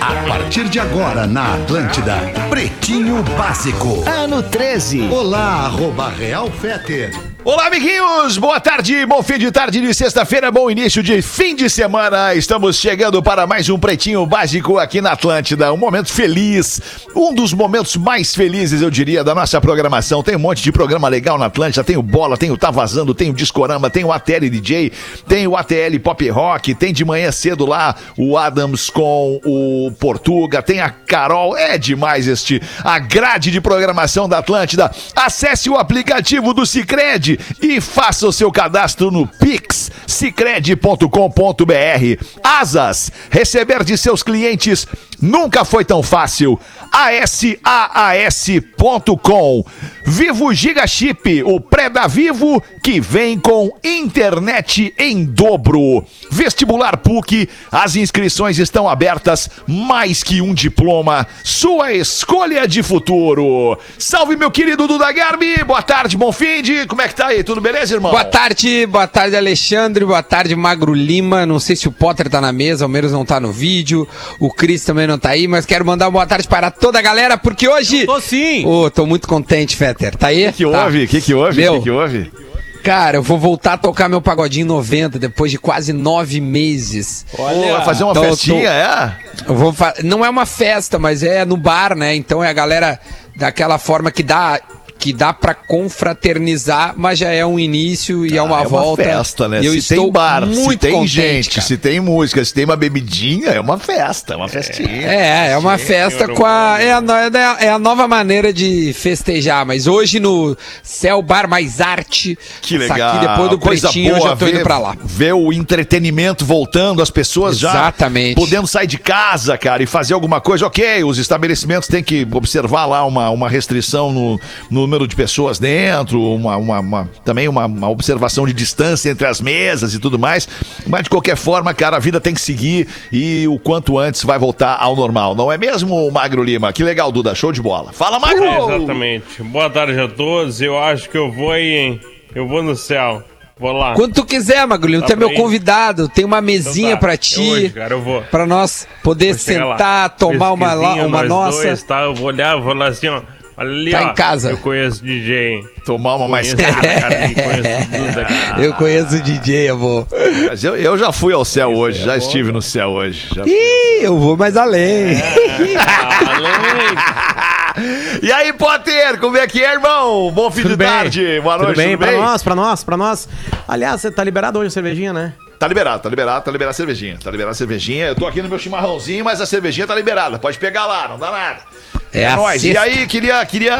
A partir de agora na Atlântida, Pretinho Básico. Ano 13. Olá, arroba Real Feter. Olá, amiguinhos! Boa tarde, bom fim de tarde de sexta-feira, bom início de fim de semana. Estamos chegando para mais um Pretinho Básico aqui na Atlântida. Um momento feliz, um dos momentos mais felizes, eu diria, da nossa programação. Tem um monte de programa legal na Atlântida. Tem o Bola, tem o Tá Vazando, tem o Discorama, tem o ATL DJ, tem o ATL Pop Rock, tem de manhã cedo lá o Adams com o Portuga, tem a Carol. É demais este, a grade de programação da Atlântida. Acesse o aplicativo do Cicred e faça o seu cadastro no Pix. Asas, receber de seus clientes nunca foi tão fácil. ASAAS.com. Vivo Giga Chip, o pré da Vivo que vem com internet em dobro. Vestibular PUC, as inscrições estão abertas, mais que um diploma, sua escolha de futuro. Salve meu querido Duda Garbi, boa tarde, bom fim de, como é que tá aí? Tudo beleza, irmão? Boa tarde, boa tarde, Alexandre, boa tarde, Magro Lima. Não sei se o Potter tá na mesa, o menos não tá no vídeo, o Cris também não tá aí, mas quero mandar uma boa tarde para toda a galera, porque hoje. Tô sim. Ô, tô muito contente, Fetter. Tá aí? O que Tá. houve? O que, que houve? O Meu, que, que houve? Cara, eu vou voltar a tocar meu pagodinho 90 depois de quase nove meses. Pô, vai fazer uma Então, eu festinha, tô- é? Eu vou fa- Não é uma festa, mas é no bar, né? Então é a galera daquela forma que dá que dá para confraternizar, mas já é um início e é uma Ah, é volta. festa, né? Eu se estou tem bar, se muito tem contente, gente, cara. se tem música, se tem uma bebidinha, é uma festa, é uma festinha. É, é uma festa com a é, a. no- é a nova maneira de festejar. Mas hoje no Céu Bar Mais Arte. Que isso legal. Aqui depois do Coisa Pretinho eu boa já tô ver, indo pra lá. Ver o entretenimento voltando, as pessoas Exatamente. já podendo sair de casa, cara, e fazer alguma coisa. Ok, os estabelecimentos têm que observar lá uma, uma restrição no, no número de pessoas dentro, uma, uma- uma- também uma, uma observação de distância entre as mesas e tudo mais. Mas de qualquer forma, cara, a vida tem que seguir e o quanto antes vai voltar ao normal. Não é mesmo, Magro Lima? Que legal, Duda. Show de bola. Fala, Magro! Exatamente. Boa tarde a todos. Eu acho que eu vou aí, hein? Eu vou no céu. Vou lá. Quando tu quiser, Magulhinho, Tá tu é meu ir? convidado. Tem uma mesinha Então tá. pra É ti. hoje, cara, eu vou. Pra nós poder Vou chegar lá. sentar, tomar uma, uma nós nossa. Dois, tá? Eu vou olhar, vou lá assim, ó. Olha ali, Tá ó. em casa. Eu conheço DJ, hein? Tomar uma mais cara. conheço. Eu conheço o DJ, eu vou. Mas eu, eu já fui ao céu hoje, já estive no céu hoje. já. Ih, eu vou mais além. E aí, Potter, como é que é, irmão? Bom fim Tudo de bem? tarde, boa noite, tudo bem? tudo pra bem? nós, pra nós, pra nós. Aliás, você tá liberado hoje a cervejinha, né? Tá liberado, tá liberado, tá liberado a cervejinha. Tá liberado a cervejinha. Eu tô aqui no meu chimarrãozinho, mas a cervejinha tá liberada. Pode pegar lá, não dá nada. É É, nóis. E aí, queria, queria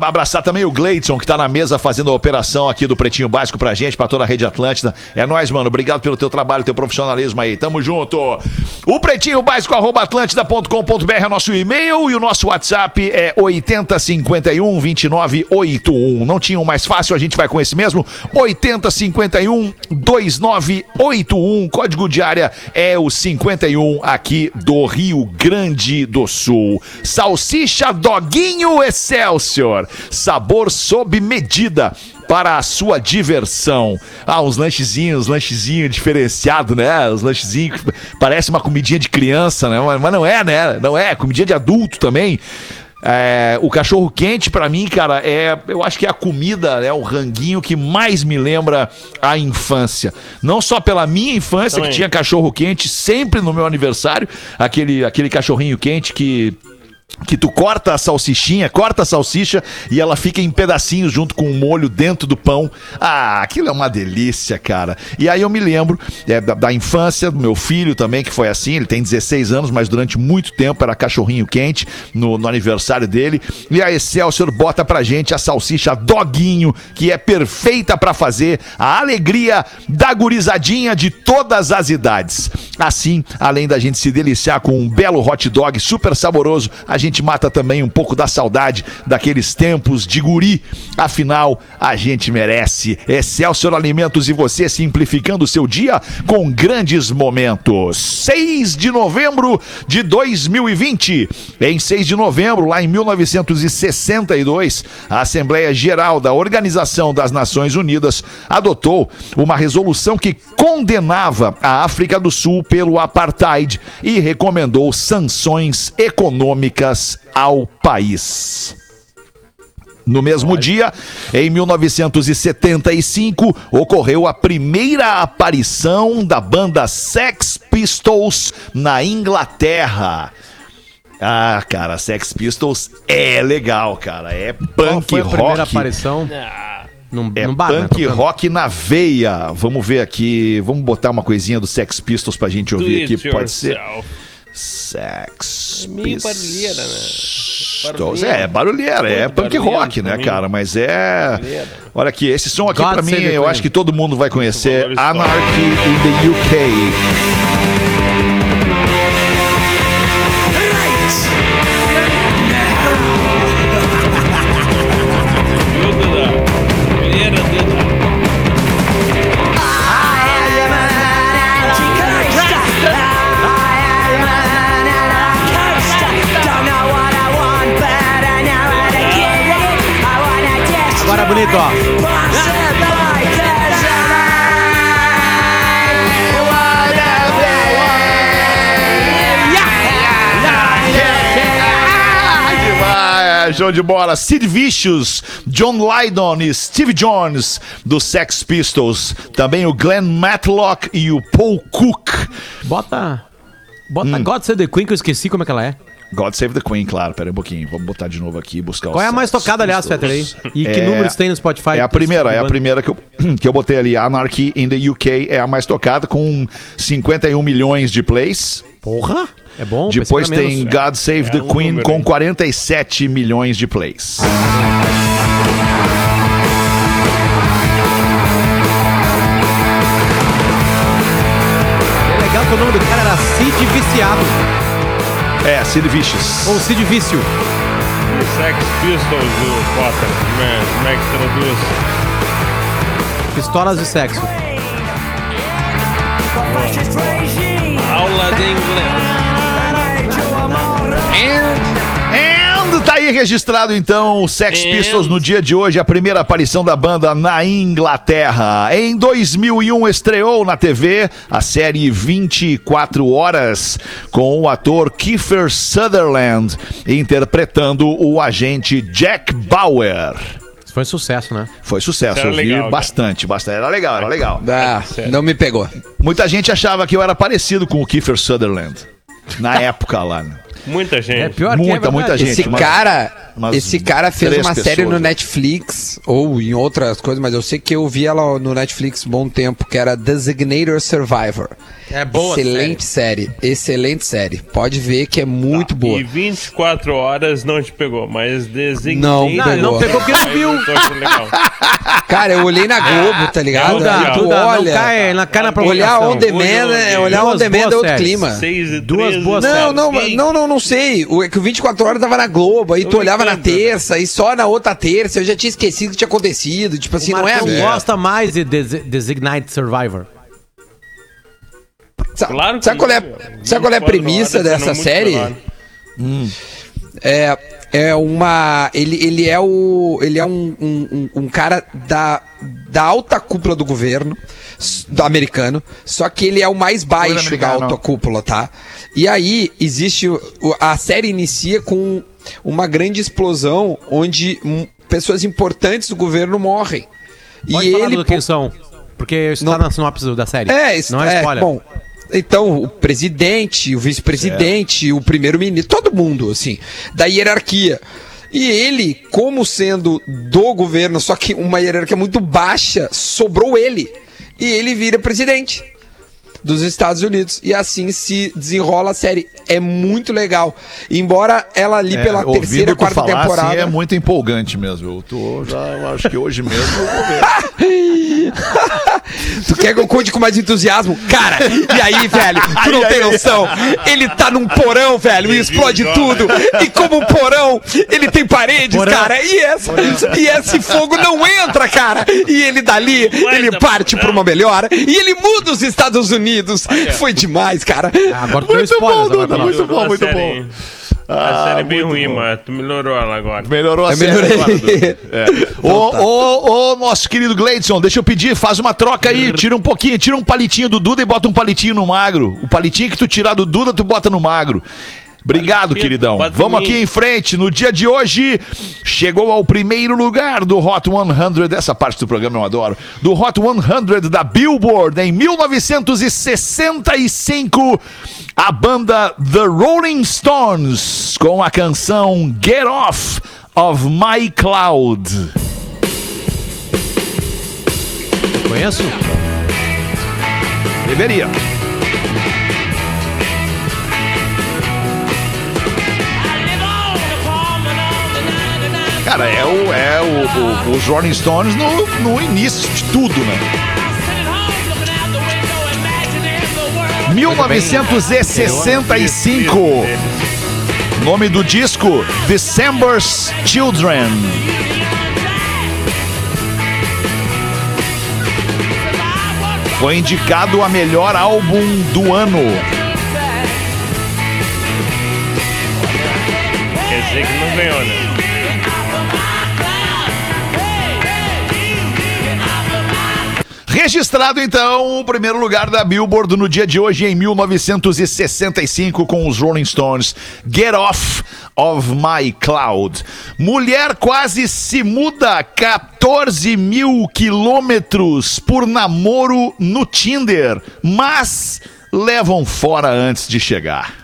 abraçar também o Gleidson, que tá na mesa fazendo a operação aqui do Pretinho Básico pra gente, pra toda a Rede Atlântida. É nóis, mano. Obrigado pelo teu trabalho, teu profissionalismo aí. Tamo junto. O Pretinho Básico, arroba atlântida.com.br é nosso e-mail e o nosso WhatsApp é 8051 2981. Não tinha um mais fácil, a gente vai com esse mesmo. 8051 2981. Código de área é o 51 aqui do Rio Grande do Sul. Salsicha Doguinho Excelsior. Sabor sob medida para a sua diversão. Ah, uns lanchezinhos, lanchezinho diferenciado, né? Os lanchezinhos que parece uma comidinha de criança, né? Mas não é, né? Não é, comidinha de adulto também. É, o cachorro quente, pra mim, cara, é. Eu acho que é a comida, né? O ranguinho que mais me lembra a infância. Não só pela minha infância, Também. que tinha cachorro quente sempre no meu aniversário, aquele, aquele cachorrinho quente que que tu corta a salsichinha, corta a salsicha e ela fica em pedacinhos junto com o molho dentro do pão. Ah, aquilo é uma delícia, cara. E aí eu me lembro é, da, da infância do meu filho também, que foi assim. Ele tem 16 anos, mas durante muito tempo era cachorrinho quente no, no aniversário dele. E a Excelsior bota pra gente a salsicha doguinho, que é perfeita pra fazer a alegria da gurizadinha de todas as idades. Assim, além da gente se deliciar com um belo hot dog super saboroso, a gente mata também um pouco da saudade daqueles tempos de guri. Afinal, a gente merece. Excelsior Alimentos e você simplificando o seu dia com grandes momentos. 6 de novembro de 2020. Em 6 de novembro, lá em 1962, a Assembleia Geral da Organização das Nações Unidas adotou uma resolução que condenava a África do Sul pelo apartheid e recomendou sanções econômicas ao país. No mesmo dia, em 1975, ocorreu a primeira aparição da banda Sex Pistols na Inglaterra. Ah, cara, Sex Pistols é legal, cara. É Qual punk foi a primeira rock. aparição? Num, É num bar, né? punk Tocando. rock na veia. Vamos ver aqui. Vamos botar uma coisinha do Sex Pistols pra gente ouvir aqui. Pode ser. Sex É meio barulheira, né? Pistols. É, barulheira, é Muito punk rock, né, cara? Mas é. Barulheira. Olha aqui, esse som aqui God pra mim, eu acho que todo mundo vai conhecer. Anarchy in the UK. Show de bola. Sid Vicious, John Lydon e Steve Jones do Sex Pistols. Também o Glenn Matlock e o Paul Cook. Bota. Bota Hum. God Save the Queen, que eu esqueci como é que ela é. God Save the Queen, claro. Pera aí um pouquinho. Vamos botar de novo aqui e buscar Qual é a mais tocada, aliás, aí? E que É- números tem no Spotify? É a primeira, é a primeira que eu, que eu botei ali. Anarchy in the UK é a mais tocada, com 51 milhões de plays. Porra! É bom, Depois tem menos. God Save the um Queen número, com hein? 47 milhões de plays. É legal que o nome do cara era Cid Viciado. É, Sid Vicious. Ou Cid Vício. Sex Pistols, o Potter. Como é, como é que traduz? Pistolas de sexo. Aula de inglês. Aí registrado então o Sex Pistols no dia de hoje, a primeira aparição da banda na Inglaterra. Em 2001 estreou na TV a série 24 Horas com o ator Kiefer Sutherland interpretando o agente Jack Bauer. Foi um sucesso, né? Foi sucesso, Era eu vi legal, bastante, bastante. Era legal, era legal. Ah, não me pegou. Muita gente achava que eu era parecido com o Kiefer Sutherland. Na época lá. né? Muita gente. É pior Muita, que é muita gente. Esse mas- cara, esse cara fez uma série pessoas, no né? Netflix ou em outras coisas, mas eu sei que eu vi ela no Netflix um bom tempo, que era Designator Survivor. É boa Excelente série. excelente série. Pode ver que é muito boa. E 24 horas não te pegou, mas designei. Não, Não, ele não pegou porque não viu. Cara, eu olhei na Globo, tá ligado? Duda, Aí tu Duda, não olha, cai, não cai na olhar provocação. on demand, é, olhar on Duas demand é boas outro séries. clima. 6 e Duas 13, boas Não, sabe? não, Quem- não, não, não sei. O, é que o 24 horas tava na Globo, aí tu Tô olhava na brincando. terça, e só na outra terça eu já tinha esquecido que tinha acontecido. Tipo assim, o não é a minha. gosta mais de Des Designated Survivor. Sa- Claro que sabe qual é, sabe qual é a 24 premissa horas, dessa sendo muito série? melhor. É, é uma. Ele, ele é o. Ele é um, um, um- cara da, da alta cúpula do governo do americano. Só que ele é o mais baixo da alta cúpula, tá? E aí existe. A série inicia com uma grande explosão onde pessoas importantes do governo morrem. Pode e falar ele. do quem são. Porque isso Não- tá na sinopse da série. É, isso Não é spoiler. Bom, então, o presidente, o vice-presidente, o primeiro-ministro, todo mundo, assim, da hierarquia. E ele, como sendo do governo, só que uma hierarquia muito baixa, sobrou ele. E ele vira presidente dos Estados Unidos. E assim se desenrola a série. É muito legal. Embora ela ali É, pela terceira, quarta falar, temporada. assim, é muito empolgante mesmo. Eu tô já, eu acho que hoje mesmo eu vou ver. tu quer que eu conte com mais entusiasmo? Cara, e aí, velho, tu não tem noção. Ele tá num porão, velho, e explode tudo. E como um porão, ele tem paredes, Porão. cara. E, essa, e esse fogo não entra, cara. E ele dali, ele parte pra uma melhor. E ele muda os Estados Unidos. Foi demais, cara. Agora deu Muito bom, Duda, muito bom, muito série- bom. A série é bem ruim, bom. mas tu melhorou ela agora. Melhorou a Eu série melhorei. agora. É. Ô, ô, ô, nosso querido Gleidson, deixa eu pedir, faz uma troca aí, tira um pouquinho, tira um palitinho do Duda e bota um palitinho no magro. O palitinho que tu tirar do Duda, tu bota no magro. Obrigado, queridão. Vamos aqui em frente. No dia de hoje, chegou ao primeiro lugar do Hot 100. Essa parte do programa eu adoro. Do Hot 100 da Billboard em 1965. A banda The Rolling Stones com a canção Get Off of My Cloud. Conheço? Deveria. Cara, é, o, é o, o- os Rolling Stones no, no início de tudo, né? 1965. Nome do disco: December's Children. Foi indicado a melhor álbum do ano. Quer dizer que não ganhou, né? Registrado então o primeiro lugar da Billboard no dia de hoje em 1965 com os Rolling Stones. Get Off of My Cloud. Mulher quase se muda 14 mil quilômetros por namoro no Tinder, mas levam fora antes de chegar.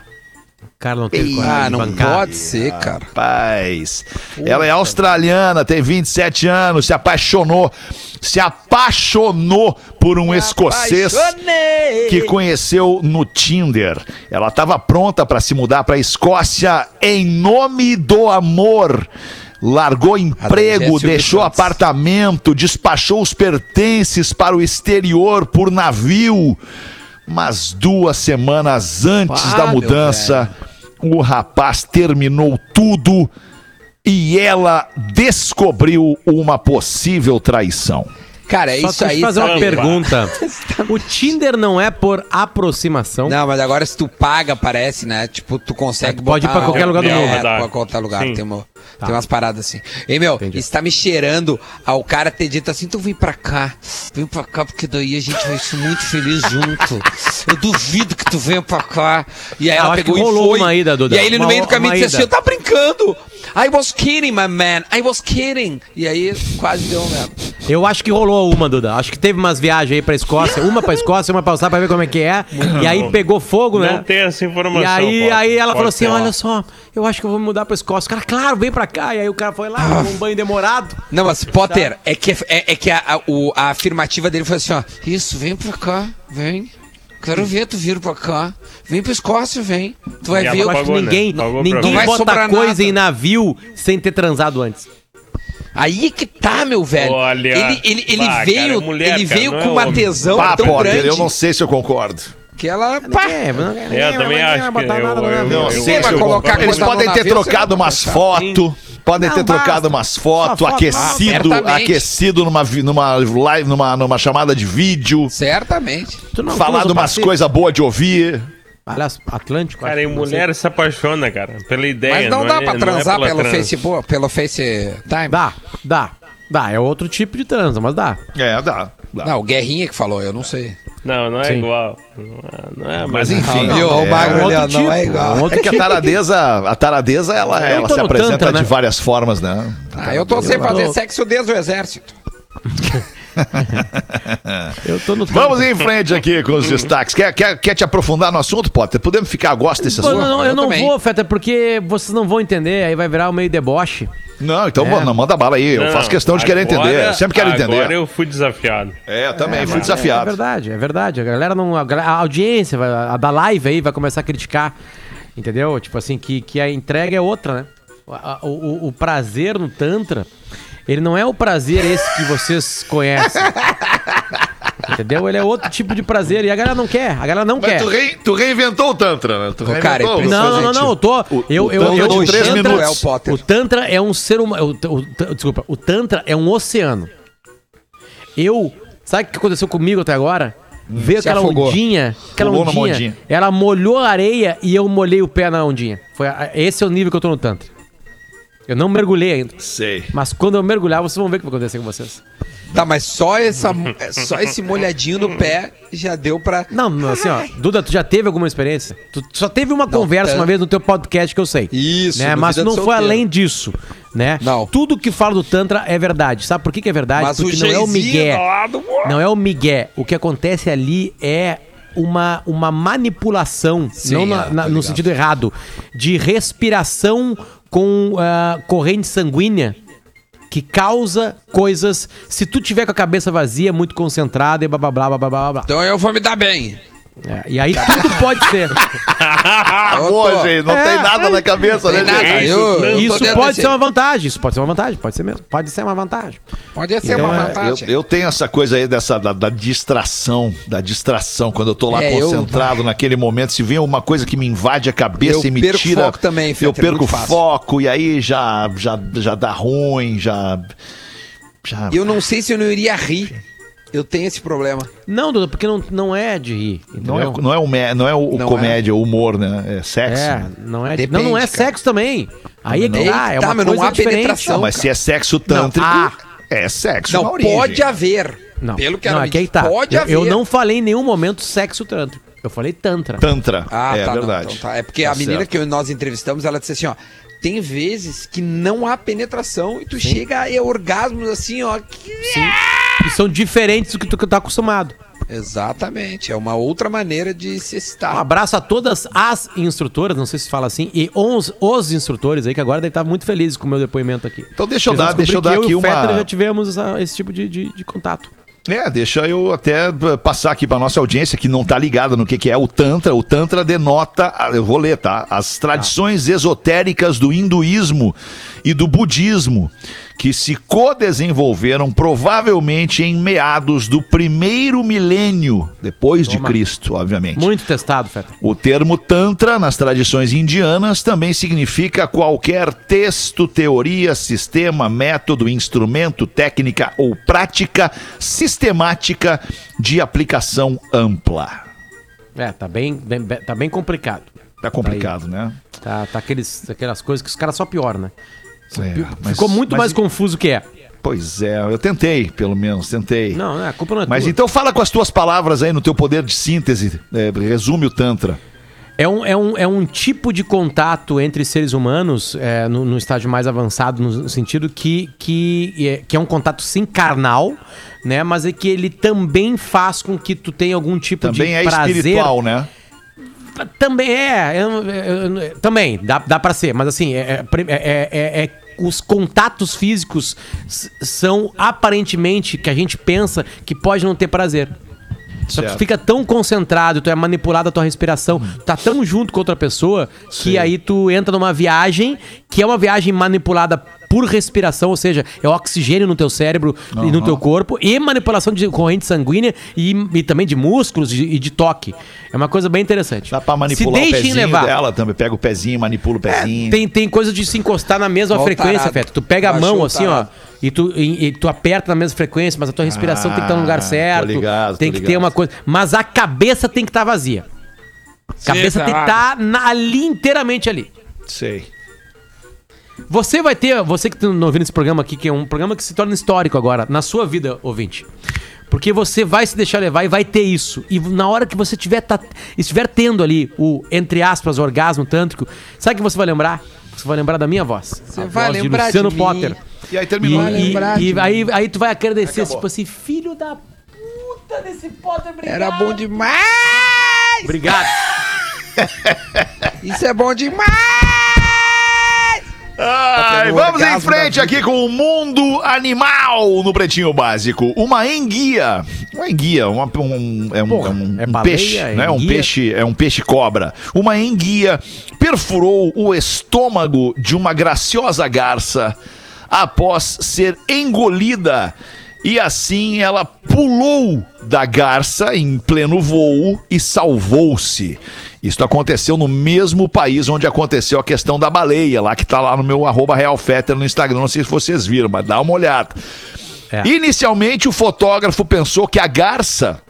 O cara não teve coragem Ah, não bancar. pode ser, cara. Rapaz, ela é australiana, tem 27 anos, se apaixonou, se apaixonou por um escocês que conheceu no Tinder. Ela estava pronta para se mudar para a Escócia em nome do amor. Largou emprego, deixou apartamento, despachou os pertences para o exterior por navio. Mas duas semanas antes Ah, da meu mudança, o rapaz terminou tudo e ela descobriu uma possível traição. Cara, é Só isso deixa eu aí. te fazer uma sabe? pergunta. O Tinder não é por aproximação? Não, mas agora se tu paga, parece, né? Tipo, tu consegue É, pode ir pra qualquer lugar do mundo. É, pra qualquer lugar. Sim. Tem, uma, tem umas paradas assim. Ei, meu, Entendi. isso tá me cheirando ao cara ter dito assim, tu vem pra cá. Vem pra cá, porque daí a gente vai ser muito feliz junto. Eu duvido que tu venha pra cá. E aí ela pegou e foi. uma ida, Duda. E aí ele no meio do caminho disse assim, eu tá brincando. I was kidding, my man. I was kidding. E aí quase deu mesmo. Eu acho que rolou uma, Duda. Acho que teve umas viagens aí pra Escócia. Uma pra Escócia, uma pra Austrália pra ver como é que é. e aí pegou fogo, né? Não tem essa informação. E aí, Paulo. aí ela Pode falou assim: olha só, eu acho que eu vou mudar pra Escócia. O cara, claro, vem pra cá. E aí o cara foi lá, tomou um banho demorado. Não, mas Potter, é que, é, é que a, a- o- a afirmativa dele foi assim, ó. Isso, vem pra cá, vem. Quero ver tu vir pra cá. Vem pra Escócia, vem. Tu vai E ver. Eu ela acho que pagou, né? ninguém, Pagou pra ninguém. Não vai bota sobrar coisa nada. em navio sem ter transado antes. Aí que tá, meu velho. Olha, ele ele, ele bah, veio, cara, é mulher, ele cara, veio não com uma homem. tesão Pá, tão Potter, grande eu não sei se eu concordo. que ela. Pá, É, mas não- É, eu também vai acho que eu- eu- navio. Não eu- sei vai se eu colocar concordo. Eles coisa no podem ter trocado você umas vai fotos. Podem Não, ter basta. trocado umas fotos, foto, aquecido, aquecido numa, numa live, numa, numa chamada de vídeo, certamente. Tu não falado umas coisas boas de ouvir. Aliás, Atlântico. Cara, e não mulher se apaixona, cara, pela ideia. Mas não, dá é- pra é transar pela pelo trans. Facebook, pelo FaceTime. Dá, dá. Dá, é outro tipo de transa, mas dá. É, dá. dá. Não, o Guerrinha que falou, eu não sei. Não, não é Sim. igual. Não é, não é Mas mas enfim. Não, viu? é, O bagulho ali, ó, outro não é tipo, igual. um É que a taradeza, a taradeza ela, ela se apresenta tantra, né? de várias formas, né? Ah, eu tô sem fazer sexo desde o exército. Eu tô no Vamos em frente aqui com os destaques. Quer, quer, quer te aprofundar no assunto, Potter? Podemos ficar a gosto desse assunto? não, não, eu Eu não também. vou, Feta, porque vocês não vão entender, aí vai virar o meio deboche. Não, então É. não, manda bala aí. Eu Não, faço questão de querer entender. Eu sempre quero entender. Agora eu fui desafiado. É, eu também, fui É desafiado. verdade, é verdade. A galera não. A, audiência, vai- a da live aí vai começar a criticar. Entendeu? Tipo assim, que, que a entrega é outra, né? O, o- o prazer no Tantra, ele não é o prazer esse que vocês conhecem. Entendeu? Ele é outro tipo de prazer e a galera não quer. A galera não Mas quer. tu, rei- tu reinventou o Tantra, né? Tu cara, é Não, não, não, não, eu tô. eu, o eu, Tantra eu, de o três Tantra- minutos. É o Potter. O Tantra é um ser humano. o- o- Desculpa, o Tantra é um oceano. Eu. Sabe o que aconteceu comigo até agora? Veio Se aquela afogou. ondinha, aquela ondinha, ondinha. ela molhou a areia e eu molhei o pé na ondinha. Foi, a- esse é o nível que eu tô no Tantra. Eu não mergulhei ainda. Sei. Mas quando eu mergulhar, vocês vão ver o que vai acontecer com vocês. Tá, mas só, essa, só esse molhadinho no pé já deu pra. Não, não, assim, ó. Duda, tu já teve alguma experiência? Tu só teve uma conversa tanto. uma vez no teu podcast que eu sei. Isso, né? no Mas não foi Solteiro. além disso, né? Não. Tudo que fala do Tantra é verdade. Sabe por que, que é verdade? Mas o Porque não é o do lado, Não é o migué. O que acontece ali é uma, uma manipulação, Sim, não é, na- tô na- no ligado. sentido errado, de respiração com ah, corrente sanguínea que causa coisas. Se tu tiver com a cabeça vazia, muito concentrada e blá blá blá blá blá blá. Então eu vou me dar bem. É, e aí tudo pode ser. Eu Pô, tô- gente, não É. tem nada na cabeça, né, nada, gente? eu- eu Isso pode ser uma vantagem. Isso pode ser uma vantagem. Pode ser mesmo. Pode ser uma vantagem. Pode ser Então, uma é, Eu, vantagem. eu tenho essa coisa aí dessa da, da distração, da distração, quando eu tô lá É, eu- concentrado naquele momento, se vem uma coisa que me invade a cabeça Eu e me perco tira, foco também, eu Fetter, perco foco e aí já já já dá ruim, já já Eu não sei se eu não iria rir. Eu tenho esse problema. Não, Duda, porque não, não é de rir. não é, não é o me- não é o, Não comédia, o humor, né? É sexo. É, não é. Depende, não, não é cara. sexo também. Aí é que Eita, tá, é uma mas não coisa há diferente. penetração. Não, mas se é sexo tântrico, ah. é sexo Não, pode haver. Não, Pelo que não, ela me aqui aí disse, tá. pode eu, haver. eu não falei em nenhum momento sexo tântrico. Eu falei tantra. Tantra. Ah, é tá, não, verdade. então tá. É porque Tá a menina certo. que nós entrevistamos, ela disse assim, ó. Tem vezes que não há penetração e tu chega a orgasmos assim, ó. que- Que são diferentes do que tu tá acostumado. Exatamente. É uma outra maneira de se Um estar. abraço a todas as instrutoras, não sei se fala assim, e os, os instrutores aí, que agora devem estar muito felizes com o meu depoimento aqui. Então deixa eu Eles dar, deixa eu dar aqui eu e o Fetter uma já tivemos essa- esse tipo de, de- de contato. É, deixa eu até eh, passar aqui para nossa audiência que não tá ligada no que, que é o Tantra. O Tantra denota, ah, eu vou ler, tá? As tradições esotéricas do hinduísmo e do budismo que se co-desenvolveram provavelmente em meados do primeiro milênio depois de Toma. Cristo, obviamente. Muito testado, Fetter. O termo Tantra, nas tradições indianas, também significa qualquer texto, teoria, sistema, método, instrumento, técnica ou prática sistemática de aplicação ampla. É, tá bem, bem- tá bem complicado. Tá complicado, né? Tá, tá aqueles, aquelas coisas que os caras só pioram, né? É, Ficou muito mas- mais confuso que é. Pois é, eu tentei, pelo menos, tentei. Não, não, a culpa não é Mas tua. então fala com as tuas palavras aí no teu poder de síntese. é, resume o Tantra. É um, é, um, é um tipo de contato entre seres humanos, é, no, no estágio mais avançado, no, sentido que, que, é, que é um contato sim carnal, né? Mas é que ele também faz com que tu tenha algum tipo Também de é prazer. espiritual, né? Também é, eu- eu- eu- também, dá, dá pra ser, mas assim, é, é- é- é- é- os contatos físicos são aparentemente que a gente pensa que pode não ter prazer. Só que tu fica tão concentrado, tu é manipulado a tua respiração, tu tá tão junto com outra pessoa que aí tu entra numa viagem que é uma viagem manipulada por respiração, ou seja, é oxigênio no teu cérebro e no teu corpo, e manipulação de corrente sanguínea e, e também de músculos e, e de toque. É uma coisa bem interessante. Dá pra manipular Se o pezinho levar. dela também. Pega o pezinho, manipula o pezinho. Tem, tem coisa de se encostar na mesma Ó o frequência. Feto. Tu pega a mão assim, ó, e tu, e, e tu aperta na mesma frequência, mas a tua respiração tem que estar no Ah, lugar tô certo. ligado, tô tem que ter ligado. uma coisa. Mas a cabeça tem que estar vazia. A cabeça tá tem que estar ali inteiramente ali. Sei. Você vai ter, você que está ouvindo esse programa aqui, que é um programa que se torna histórico agora, na sua vida, ouvinte. Porque você vai se deixar levar e vai ter isso. E na hora que você tiver, tá- estiver tendo ali o, entre aspas, orgasmo tântrico, sabe o que você vai lembrar? Você vai lembrar da minha voz. Você A vai voz de lembrar Luciano de mim. Potter. E aí E, terminou. Vai e- e de aí, aí tu vai agradecer, tipo assim, filho da puta desse Potter, obrigado. Era bom demais! Obrigado. Isso é bom demais! Ai, tendo vamos em frente aqui com o mundo animal no Pretinho Básico. Uma enguia. Uma enguia, uma, um, é um, Porra, é um- é um baleia, peixe, né? Um peixe, é um peixe cobra. Uma enguia perfurou o estômago de uma graciosa garça após ser engolida E assim ela pulou da garça em pleno voo e salvou-se. Isso aconteceu no mesmo país onde aconteceu a questão da baleia, lá que tá lá no meu arroba realfetter no Instagram. Não sei se vocês viram, mas dá uma olhada. É. Inicialmente, o fotógrafo pensou que a garça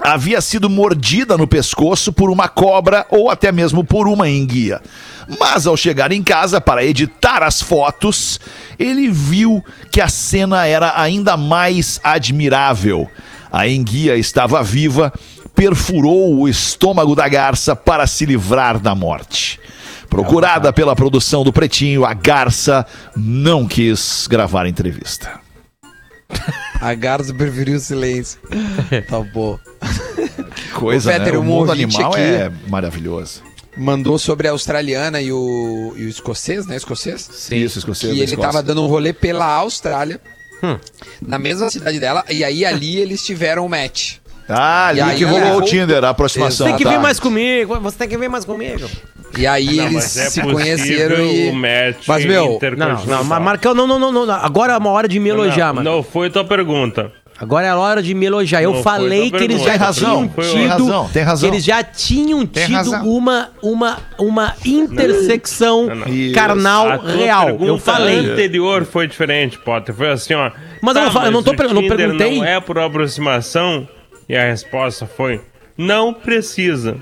havia sido mordida no pescoço por uma cobra ou até mesmo por uma enguia. Mas ao chegar em casa para editar as fotos, ele viu que a cena era ainda mais admirável. A enguia estava viva, perfurou o estômago da garça para se livrar da morte. Procurada pela produção do Pretinho, a garça não quis gravar a entrevista. A Garza preferiu o silêncio. Tá bom. Coisa, Ô, Peter, né? O mundo animal aqui- é maravilhoso. Mandou sobre a australiana e o, e o escocês, né? Escocês? Isso, escocês. da ele Escócia. tava dando um rolê pela Austrália. Hum. Na mesma cidade dela. E aí ali eles tiveram um match. Ah, ali E aí, que rolou é, o Tinder, a aproximação. Você tem que tá. vir mais comigo, você tem que vir mais comigo. E aí Não, eles é se conheceram e. o match Mas, meu, Não, não, não, Mar- Marcão, não, não, não, não, não. Agora é uma hora de me elogiar, não, mano. não foi tua pergunta. Agora é a hora de me elogiar. Eu Não, falei foi que eles já. Tem tinham razão, foi- tido. tem razão, tem razão. Que eles já tinham tido uma, uma, uma intersecção Não, não. Carnal A tua real. Eu falei. anterior foi diferente, Potter. Foi assim, ó. Mas eu não falo- eu não tô o per- eu não perguntei. Não é por aproximação. E a resposta foi: não precisa.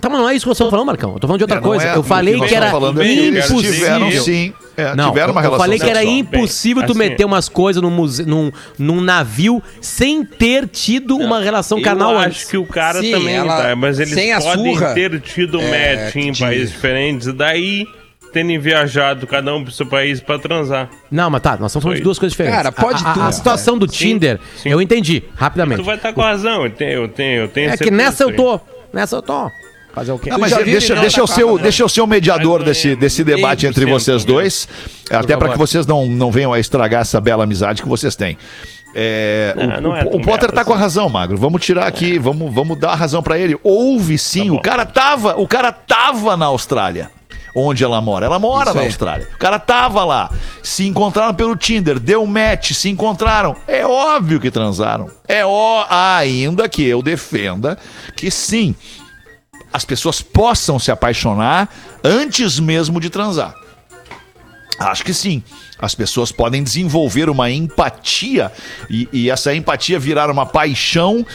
Tá, mas não é isso que vocês estão falando, Marcão. Eu tô falando de outra É, coisa. é- eu falei o que, nós era falando é que impossível. tiveram sim. É, Não, tiveram uma eu- relação eu falei que era impossível Bem, tu assim- meter umas coisas num, muse... num, num navio sem ter tido uma relação carnal eu antes. acho que o cara Sim, também ela- tá, mas eles sem podem surra, ter tido é, match em que países diferentes, e daí terem viajado cada um pro seu país pra transar. Não, mas tá, nós estamos falando de duas coisas diferentes. Cara, pode a, a, tudo, a situação do Sim, Tinder, sim. eu entendi, rapidamente. Tu vai estar com razão, eu tenho, eu tenho, eu tenho É que certeza nessa eu tô. Nessa eu tô. Fazer o quê? Ah, mas é- deixa, não deixa, tá eu ser o, razão? deixa eu ser o mediador desse, menos desse debate entre vocês né? dois. Até para que vocês não, não venham a estragar essa bela amizade que vocês têm. É, Não, o, não é o- Potter tá com a assim. razão, Magro. Vamos tirar aqui, vamos, vamos dar a razão para ele. Houve sim, Tá o cara tava, o cara tava na Austrália. Onde ela mora? Ela mora Isso na aí. Austrália. O cara tava lá. Se encontraram pelo Tinder, deu match, se encontraram. É óbvio que transaram. É ó, ainda que eu defenda que sim, as pessoas possam se apaixonar antes mesmo de transar. Acho que sim. As pessoas podem desenvolver uma empatia e, e essa empatia virar uma paixão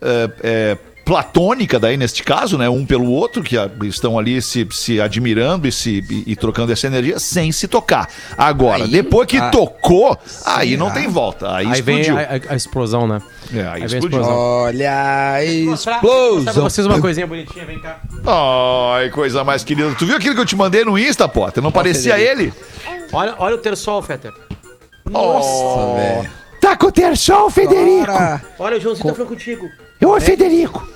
é, é, platônica, daí neste caso, né? Um pelo outro, que estão ali se, se admirando e, se, e, e trocando essa energia sem se tocar. Agora, Aí, depois que ah, aí aí não ah. tem volta. Aí, Aí vem explodiu. a, a- a explosão, né? É, aí aí vem a explodiu. explosão. Olha a explosão. vocês uma coisinha bonitinha, vem cá. Ai, coisa mais querida. Tu viu aquilo que eu te mandei no Insta, Potter? Não parecia ele? Olha, olha o terçol, Fetter. Nossa, velho. Tá com o Federico? Bora. Olha, o Joãozinho tá falando contigo. Oi, Federico.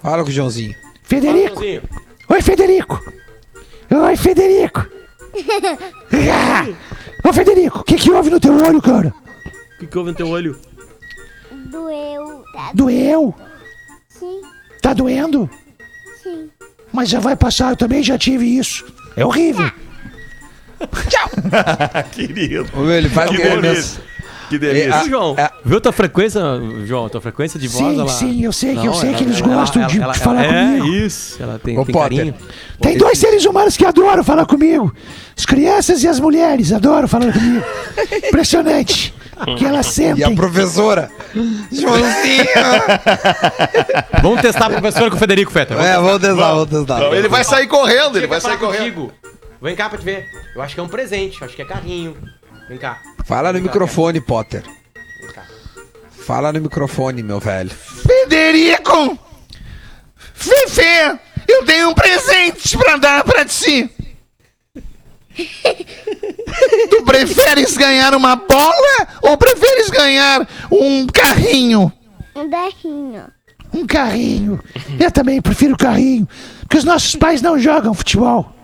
Fala com o Joãozinho. Federico. Joãozinho. Oi, Federico. Oi, Federico. Ah! Ô, Federico, o que que houve no teu olho, cara? O que, que houve no teu olho? Doeu, tá? Doeu? Sim, Tá doendo? sim. Mas já vai passar, eu também já tive isso. É horrível. Querido. Ô, ele faz Que o que. Que delícia. É, a- Viu, João? é- Viu tua frequência, João? Tua frequência de voz, Sim, ela... sim, eu sei que eu Não, sei ela- que eles ela- gostam ela- de ela- falar é, comigo. isso. Ela tem, Ô, tem Potter. carinho. Tem dois seres humanos que adoram falar comigo. As crianças e as mulheres adoram falar comigo. Impressionante. Que elas E a professora? Joãozinho! Vamos testar a professora com o Federico Fetter. é, vamos testar, vamos testar. Não, ele vai sair correndo, ele vai sair correndo. contigo. Vem cá pra te ver. Eu acho que é um presente, eu acho que é carrinho. Vem cá. Fala no microfone, Potter. Vem cá. Fala no microfone, meu velho. Federico! Fefe! Eu tenho um presente pra dar pra ti. tu preferes ganhar uma bola ou preferes ganhar um carrinho? Um berrinho. Um carrinho. Eu também prefiro carrinho, porque os nossos pais não jogam futebol.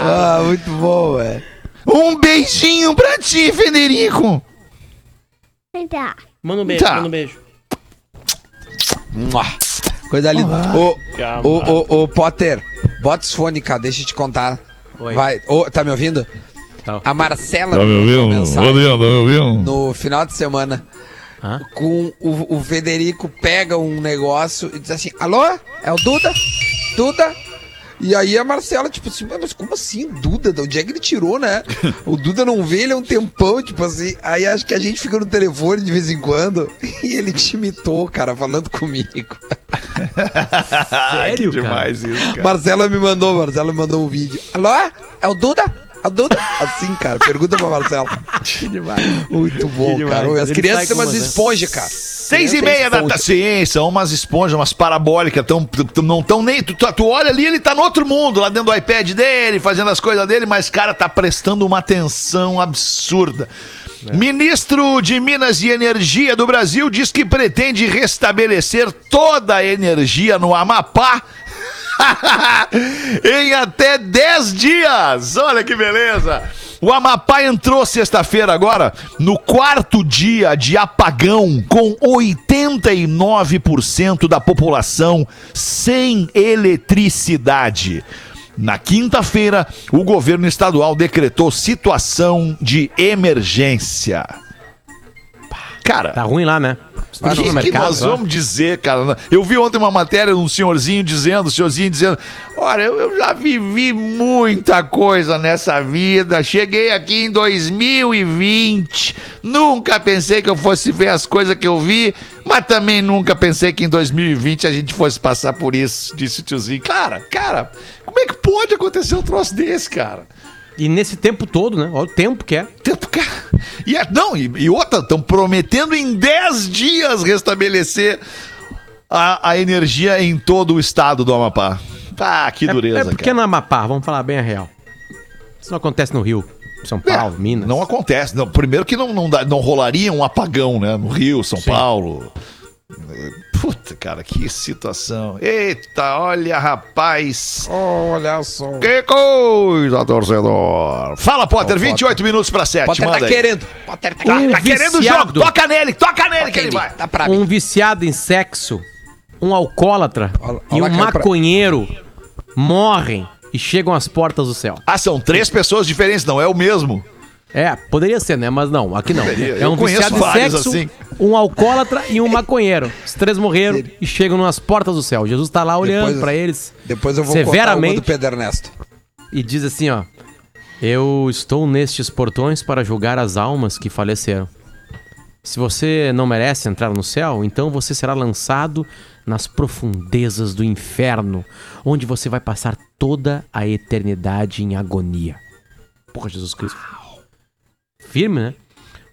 Ah, muito bom, velho. Um beijinho pra ti, Federico. Tá. Manda um beijo, Tá. manda um beijo. Mua. Coisa linda. Ô, Calma. ô, ô, ô, Potter, bota os fones cá, deixa eu te contar. Oi. Vai. Ô, tá me ouvindo? Tá. A Marcela Tá me mandou ouvindo? mensagem Bom dia, tá me ouvindo? no final de semana. Hã? Com o, o Federico pega um negócio e diz assim: Alô? É o Duda? Duda? E aí a Marcela, tipo assim, mas como assim, Duda? De onde é que ele tirou, né? O Duda não vê ele há um tempão, tipo assim. Aí acho que a gente fica no telefone de vez em quando e ele te imitou, cara, falando comigo. Sério, cara? demais isso, cara. Marcela me mandou, Marcela me mandou um vídeo. Alô? É o Duda? É o Duda? Assim, cara, pergunta pra Marcela. Muito bom, Que cara. As crianças com umas uma, né? esponjas, cara. Seis e é meia da ciência, umas esponjas, umas parabólicas, tão, tão- não tão nem. Tu, tu olha ali, ele tá no outro mundo, lá dentro do iPad dele, fazendo as coisas dele, mas, cara, tá prestando uma atenção absurda. Ministro de Minas e Energia do Brasil diz que pretende restabelecer toda a energia no Amapá em até 10 dias. Olha que beleza! O Amapá entrou sexta-feira agora no quarto dia de apagão, com 89% da população sem eletricidade. Na quinta-feira, o governo estadual decretou situação de emergência. Cara, Tá ruim lá, né? O no que, que mercado, nós ó. vamos dizer, cara? Eu vi ontem uma matéria de um senhorzinho dizendo, um senhorzinho dizendo, olha, eu, eu já vivi muita coisa nessa vida, cheguei aqui em 2020, nunca pensei que eu fosse ver as coisas que eu vi, mas também nunca pensei que em 2020 a gente fosse passar por isso, disse o tiozinho. Cara, cara, como é que pode acontecer um troço desse, cara? E nesse tempo todo, né? Olha o tempo que é. Tempo, cara. E, é- não, e, e outra, estão prometendo em 10 dias restabelecer a, a energia em todo o estado do Amapá. Ah, que É- dureza, é, porque cara. no Amapá, vamos falar bem a real. Isso não acontece no Rio, São Paulo, É, Minas. Não acontece. Não, primeiro que não, não, dá- não rolaria um apagão, né? No Rio, São Paulo. Puta, cara, que situação. Eita, olha, rapaz. Olha só. Que coisa, torcedor. Fala, Potter, 28 minutos para 7. Potter manda tá aí. querendo. Potter tá, Tá, Um tá querendo o jogo. viciado. Toca nele, toca nele Toca que ele ele, vai. Tá pra mim. Um viciado em sexo, um alcoólatra Olha- e olha um a cara pra- maconheiro morrem e chegam às portas do céu. Ah, são três pessoas diferentes, não é o mesmo. É, poderia ser, né? Mas não, aqui não. Poderia. É um viciado vários sexo, assim. um alcoólatra e um maconheiro. Os três morreram e chegam nas portas do céu. Jesus tá lá olhando pra eles Depois eu vou contar severamente do Pedro Ernesto. e diz assim, ó: Eu estou nestes portões para julgar as almas que faleceram. Se você não merece entrar no céu, então você será lançado nas profundezas do inferno, onde você vai passar toda a eternidade em agonia. Porra, Jesus Cristo. Firme, né?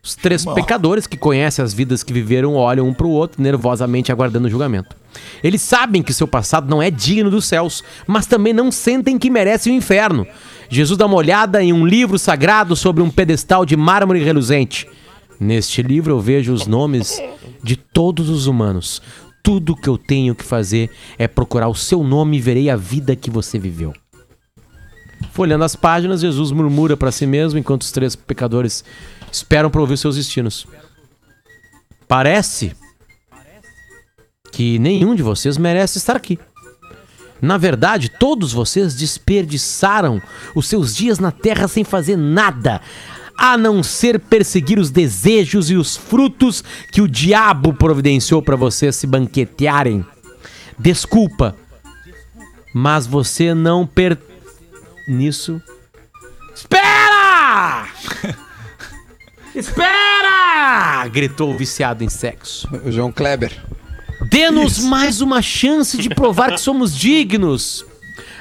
Os três pecadores que conhecem as vidas que viveram olham um pro outro, nervosamente aguardando o julgamento. Eles sabem que seu passado não é digno dos céus, mas também não sentem que merecem o inferno. Jesus dá uma olhada em um livro sagrado sobre um pedestal de mármore reluzente. Neste livro eu vejo os nomes de todos os humanos. Tudo que eu tenho que fazer é procurar o seu nome e verei a vida que você viveu. Folhando as páginas, Jesus murmura para si mesmo enquanto os três pecadores esperam para ouvir seus destinos. Parece que nenhum de vocês merece estar aqui. Na verdade, todos vocês desperdiçaram os seus dias na terra sem fazer nada, a não ser perseguir os desejos e os frutos que o diabo providenciou para vocês se banquetearem. Desculpa, mas você não per nisso. Espera! Espera! gritou o viciado em sexo. O João Kleber. Dê-nos mais uma chance de provar que somos dignos.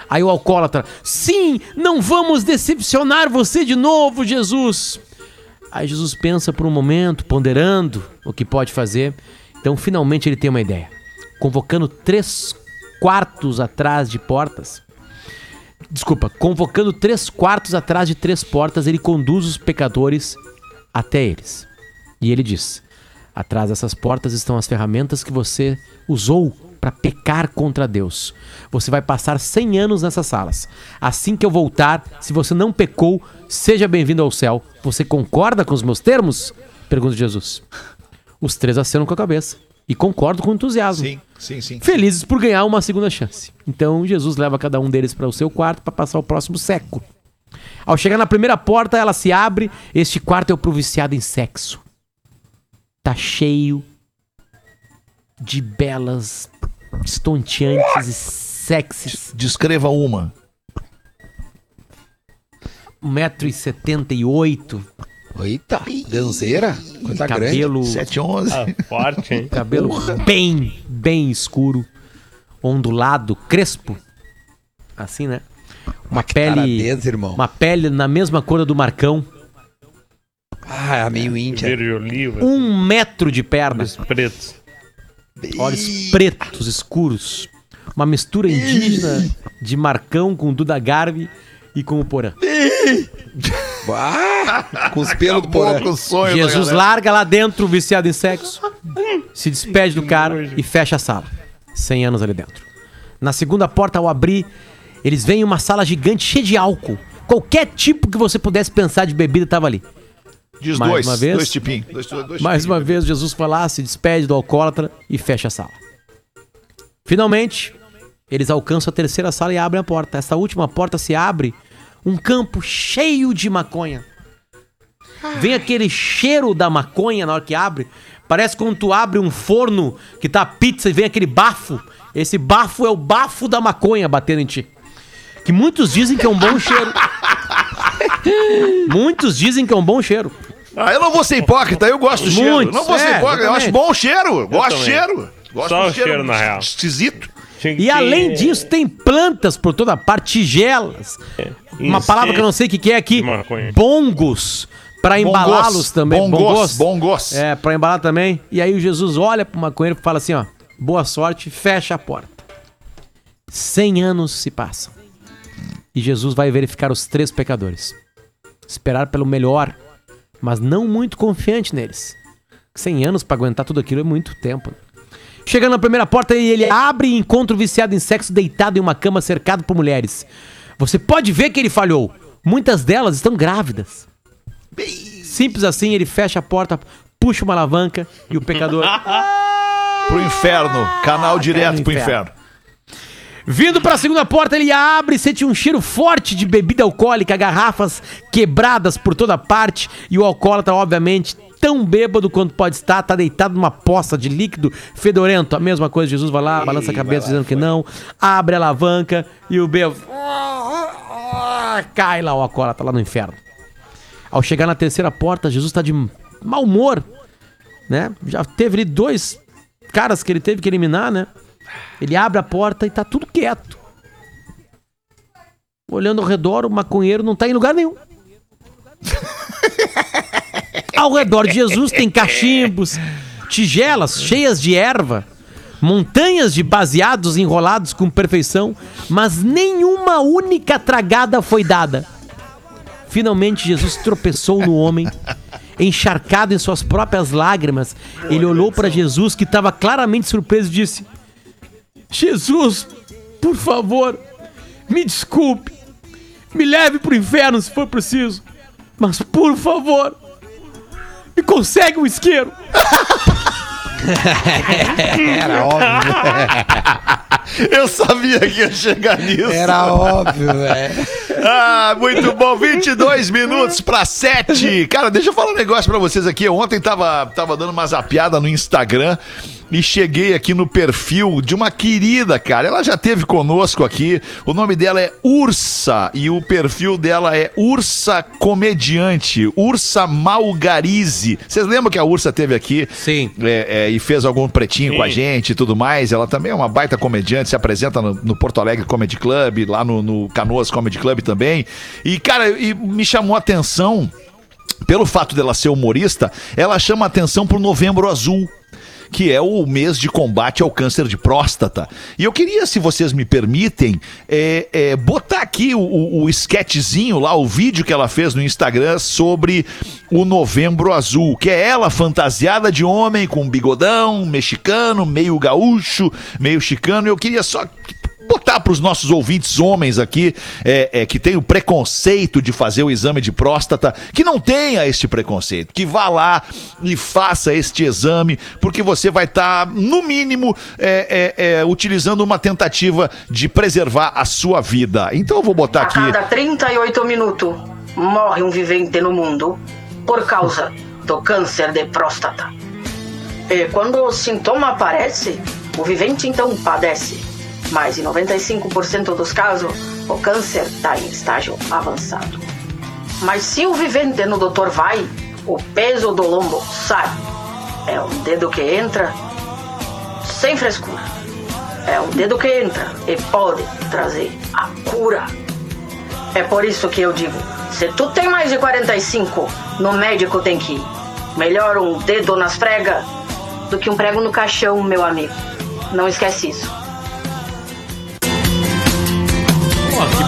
Aí o alcoólatra, sim, não vamos decepcionar você de novo, Jesus. Aí Jesus pensa por um momento, ponderando o que pode fazer. Então, finalmente, ele tem uma ideia. Convocando três quartos atrás de portas. Desculpa, convocando três quartos atrás de três portas, ele conduz os pecadores até eles. E ele diz: Atrás dessas portas estão as ferramentas que você usou para pecar contra Deus. Você vai passar 100 anos nessas salas. Assim que eu voltar, se você não pecou, seja bem-vindo ao céu. Você concorda com os meus termos? Pergunta Jesus. Os três acenam com a cabeça e concordam com entusiasmo. Sim, sim, sim. Felizes por ganhar uma segunda chance. Então Jesus leva cada um deles para o seu quarto para passar o próximo século. Ao chegar na primeira porta, ela se abre. Este quarto é pro viciado em sexo. Tá cheio de belas, estonteantes e sexys. Descreva uma. 1,78m, Eita, danzeira? Coisa grande. cabelo, 711. Ah, forte, hein? cabelo bem, bem escuro, ondulado, crespo. Assim, né? Uma Cara pele, densa, irmão. uma pele na mesma cor do Marcão. Ah, meio índia. Verde oliva. Um metro de perna. Olhos pretos. olhos pretos, escuros. Uma mistura indígena de Marcão com Duda Garbi e com o Porã. Ah, com os pelos do porã. pro sonho da Jesus larga lá dentro, viciado em sexo, se despede do cara e fecha a sala. 100 anos ali dentro. Na segunda porta, ao abrir, eles veem uma sala gigante cheia de álcool. Qualquer tipo que você pudesse pensar de bebida estava ali. Diz Mais dois. uma vez. Dois tipinhos. Dois, dois Mais uma vez, Jesus foi lá, se despede do alcoólatra e fecha a sala. Finalmente, eles alcançam a terceira sala e abrem a porta. Essa última porta se abre, um campo cheio de maconha. Vem aquele cheiro da maconha na hora que abre. Parece quando tu abre um forno que tá pizza e vem aquele bafo. Esse bafo é o bafo da maconha batendo em ti. Que muitos dizem que é um bom cheiro. muitos dizem que é um bom cheiro. Ah, eu não vou ser hipócrita, eu gosto do cheiro. Muitos, Não vou ser é, hipócrita, eu acho bom o cheiro. Gosto do também. cheiro. Gosto Só do o cheiro, na real. Esquisito. E além disso, tem plantas por toda parte, tigelas. Uma palavra que eu não sei o que, que é aqui. maconha. Bongos. Pra Bongos. embalá-los também. Bongos, bongos. É, pra embalar também. E aí o Jesus olha pro maconheiro e fala assim, ó. Boa sorte, fecha a porta. Cem anos se passam. E Jesus vai verificar os três pecadores. Esperar pelo melhor, mas não muito confiante neles. Cem anos pra aguentar tudo aquilo é muito tempo. Chegando na primeira porta, ele abre e encontra o viciado em sexo deitado em uma cama cercado por mulheres. Você pode ver que ele falhou. Muitas delas estão grávidas. Simples assim, ele fecha a porta, puxa uma alavanca e o pecador. Pro inferno. Canal direto pro inferno. Vindo pra segunda porta, ele abre e sente um cheiro forte de bebida alcoólica, garrafas quebradas por toda parte e o alcoólatra, obviamente, tão bêbado quanto pode estar, tá deitado numa poça de líquido fedorento. A mesma coisa, Jesus vai lá, balança a cabeça dizendo que não, abre a alavanca e o bêbado cai lá o alcoólatra lá no inferno. Ao chegar na terceira porta, Jesus tá de mau humor, né? Já teve ali dois caras que ele teve que eliminar, né? Ele abre a porta e tá tudo quieto. Olhando ao redor, o maconheiro não tá em lugar nenhum. ao redor de Jesus tem cachimbos, tigelas cheias de erva, montanhas de baseados enrolados com perfeição, mas nenhuma única tragada foi dada. Finalmente Jesus tropeçou no homem, encharcado em suas próprias lágrimas. Ele olhou para Jesus, que estava claramente surpreso, e disse: Jesus, por favor, me desculpe, me leve pro inferno se for preciso, mas por favor, me consegue um isqueiro. Era óbvio. Eu sabia que ia chegar nisso. Era óbvio, velho. Ah, muito bom. 22 minutos pra 7. Cara, deixa eu falar um negócio pra vocês aqui. Eu ontem tava, tava dando uma zapiada no Instagram e cheguei aqui no perfil de uma querida, cara. Ela já teve conosco aqui. O nome dela é Ursa e o perfil dela é Ursa Comediante. Ursa Malgarize. Vocês lembram que a Ursa teve aqui? Sim. É, é, e fez algum pretinho Sim. com a gente e tudo mais. Ela também é uma baita comediante, se apresenta no, no Porto Alegre Comedy Club, lá no, no Canoas Comedy Club também. E, cara, e me chamou a atenção, pelo fato dela ser humorista, ela chama a atenção pro Novembro Azul. Que é o mês de combate ao câncer de próstata. E eu queria, se vocês me permitem, é, é, botar aqui o, o, o sketchzinho lá, o vídeo que ela fez no Instagram sobre o Novembro Azul, que é ela fantasiada de homem com bigodão, mexicano, meio gaúcho, meio chicano. Eu queria só botar para os nossos ouvintes homens aqui é, é, que tem o preconceito de fazer o exame de próstata, que não tenha este preconceito, que vá lá e faça este exame, porque você vai estar, no mínimo, é, é, é, utilizando uma tentativa de preservar a sua vida. Então eu vou botar A aqui. cada 38 minutos morre um vivente no mundo por causa do câncer de próstata. E quando o sintoma aparece, o vivente então padece. Mas em 95% dos casos, o câncer está em estágio avançado. Mas se o vivente no doutor vai, o peso do lombo sai. É um dedo que entra sem frescura. É um dedo que entra e pode trazer a cura. É por isso que eu digo, se tu tem mais de 45, no médico tem que ir. Melhor um dedo nas pregas do que um prego no caixão, meu amigo. Não esquece isso.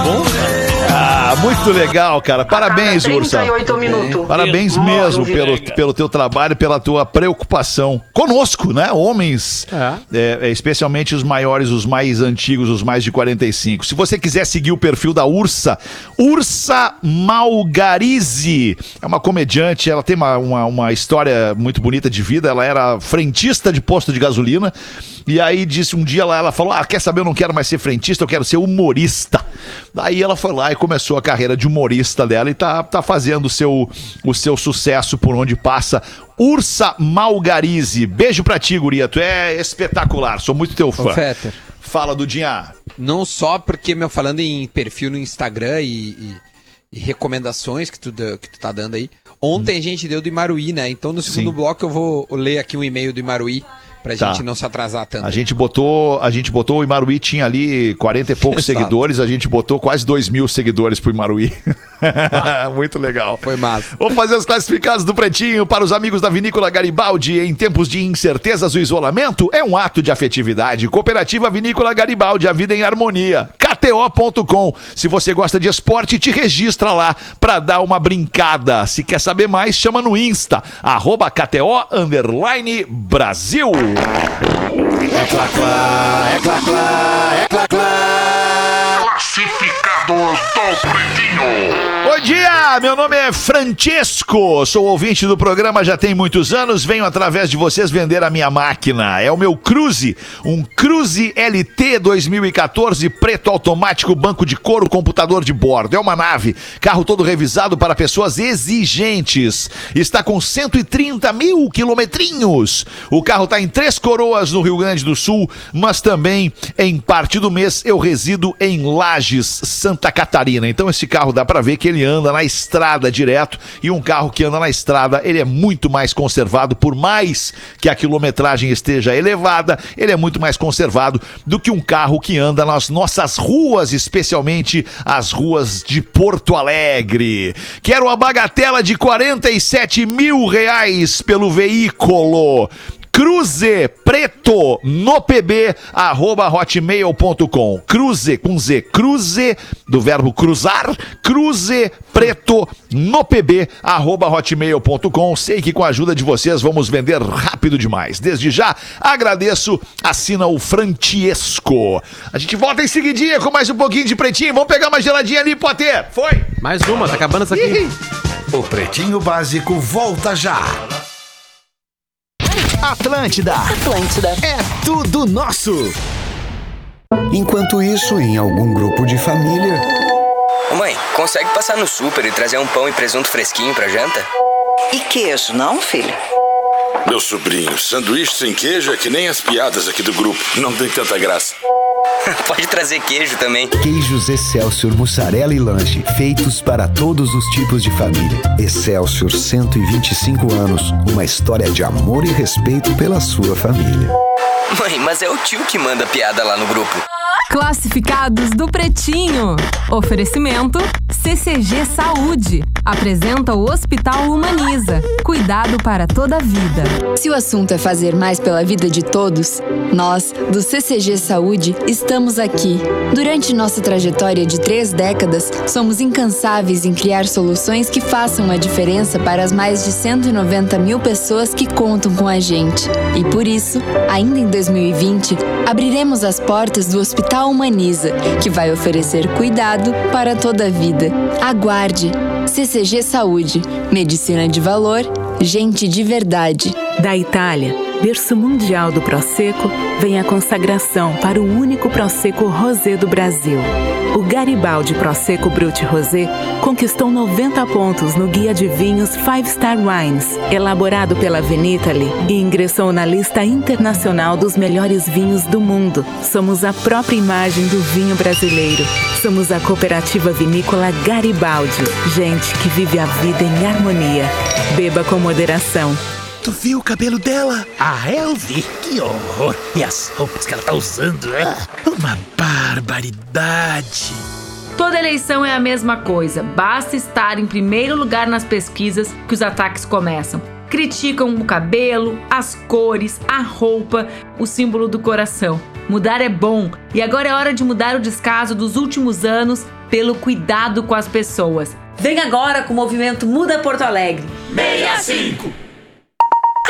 Pô, que bom, cara. Ah, muito legal, cara. Parabéns, Ursa. 38 minutos. Parabéns mesmo pelo, pelo teu trabalho, pela tua preocupação conosco, né? Homens, é, é, especialmente os maiores, os mais antigos, os mais de 45. Se você quiser seguir o perfil da Ursa, Ursa Malgarize. É uma comediante, ela tem uma, uma, uma história muito bonita de vida. Ela era frentista de posto de gasolina. E aí disse um dia lá, ela falou: Ah, quer saber? Eu não quero mais ser frentista, eu quero ser humorista. Daí ela foi lá e começou a carreira de humorista dela e tá, tá fazendo o seu, o seu sucesso por onde passa. Ursa Malgarize. Beijo pra ti, Guria. Tu é espetacular. Sou muito teu fã. Ô, Fetter. Fala do Dinha. Não só porque, meu, falando em perfil no Instagram e, e- e recomendações que tu, que tu tá dando aí. Ontem a gente deu do Imaruí, né? Então no segundo Sim. bloco eu vou ler aqui um e-mail do Imaruí pra Tá. gente não se atrasar tanto. A gente botou, a gente botou o Imaruí tinha ali 40 e poucos seguidores, a gente botou quase 2 mil seguidores pro Imaruí. Muito legal. Foi massa. Vou fazer os classificados do Pretinho para os amigos da Vinícola Garibaldi. Em tempos de incertezas, o isolamento é um ato de afetividade. Cooperativa Vinícola Garibaldi, a vida em harmonia. KTO.com. Se você gosta de esporte, te registra lá para dar uma brincada. Se quer saber mais, chama no Insta, arroba KTO Brasil. É clá, clá, é clá, clá, é clá, clá. Classificados do Pretinho. Bom dia, meu nome é Francesco, sou ouvinte do programa já tem muitos anos, venho através de vocês vender a minha máquina. É o meu Cruze, um Cruze LT 2014, preto automático, banco de couro, computador de bordo. É uma nave, carro todo revisado para pessoas exigentes. Está com 130 mil quilometrinhos. O carro está em Três Coroas, no Rio Grande do Sul, mas também em parte do mês eu resido em Lages, Santa Catarina. Então esse carro dá para ver que ele anda na estrada direto e um carro que anda na estrada, ele é muito mais conservado por mais que a quilometragem esteja elevada, ele é muito mais conservado do que um carro que anda nas nossas ruas, especialmente as ruas de Porto Alegre. Quero a bagatela de 47 mil reais pelo veículo. Cruze Preto no pb arroba hotmail.com Cruze com Z, Cruze do verbo cruzar, Cruze Preto no pb arroba hotmail.com Sei que com a ajuda de vocês vamos vender rápido demais. Desde já agradeço, assina o Francesco. A gente volta em seguidinha com mais um pouquinho de pretinho. Vamos pegar uma geladinha ali, Potter. Foi? Mais uma, tá acabando essa aqui. O Pretinho Básico volta já. Atlântida. Atlântida. É tudo nosso. Enquanto isso, em algum grupo de família. Ô mãe, consegue passar no super e trazer um pão e presunto fresquinho pra janta? E queijo, não, filho? Meu sobrinho, sanduíche sem queijo é que nem as piadas aqui do grupo. Não tem tanta graça. Pode trazer queijo também. Queijos Excelsior Mussarela e Lanche, feitos para todos os tipos de família. Excelsior 125 anos, uma história de amor e respeito pela sua família. Mãe, mas é o tio que manda piada lá no grupo. Classificados do Pretinho. Oferecimento CCG Saúde. Apresenta o Hospital Humaniza. Cuidado para toda a vida. Se o assunto é fazer mais pela vida de todos, nós, do CCG Saúde, estamos aqui. Durante nossa trajetória de três décadas, somos incansáveis em criar soluções que façam a diferença para as mais de 190 mil pessoas que contam com a gente. E por isso, ainda em 2020, abriremos as portas do Hospital Humaniza, que vai oferecer cuidado para toda a vida. Aguarde! CCG Saúde, medicina de valor, gente de verdade. Da Itália, berço mundial do Prosecco, vem a consagração para o único Prosecco Rosé do Brasil. O Garibaldi Prosecco Brut Rosé conquistou 90 pontos no Guia de Vinhos Five Star Wines, elaborado pela Venitali, e ingressou na lista internacional dos melhores vinhos do mundo. Somos a própria imagem do vinho brasileiro. Somos a cooperativa vinícola Garibaldi. Gente que vive a vida em harmonia. Beba com moderação. Tu viu o cabelo dela? Ah, eu vi. Que horror. E as roupas que ela tá usando? Ah, uma barbaridade. Toda eleição é a mesma coisa. Basta estar em primeiro lugar nas pesquisas que os ataques começam. Criticam o cabelo, as cores, a roupa, o símbolo do coração. Mudar é bom e agora é hora de mudar o descaso dos últimos anos pelo cuidado com as pessoas. Vem agora com o movimento Muda Porto Alegre. 65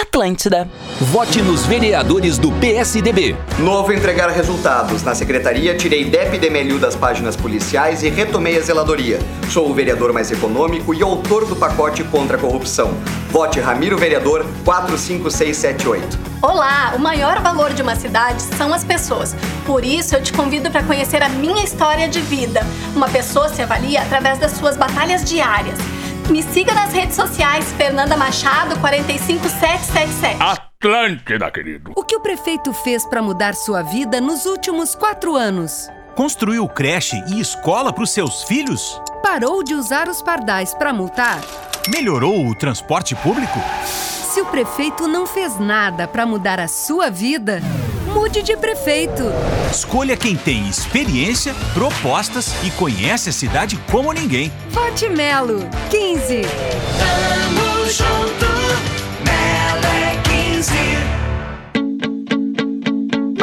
Atlântida. Vote nos vereadores do PSDB. Novo entregar resultados. Na secretaria, tirei DEP Demeliu das páginas policiais e retomei a zeladoria. Sou o vereador mais econômico e autor do pacote contra a corrupção. Vote Ramiro Vereador 45678. Olá, o maior valor de uma cidade são as pessoas. Por isso, eu te convido para conhecer a minha história de vida. Uma pessoa se avalia através das suas batalhas diárias. Me siga nas redes sociais, Fernanda Machado 45777. Atlântida, querido. O que o prefeito fez para mudar sua vida nos últimos quatro anos? Construiu creche e escola para os seus filhos? Parou de usar os pardais para multar? Melhorou o transporte público? Se o prefeito não fez nada para mudar a sua vida, mude de prefeito. Escolha quem tem experiência, propostas e conhece a cidade como ninguém. Forte Melo, 15. Tamo junto, Melo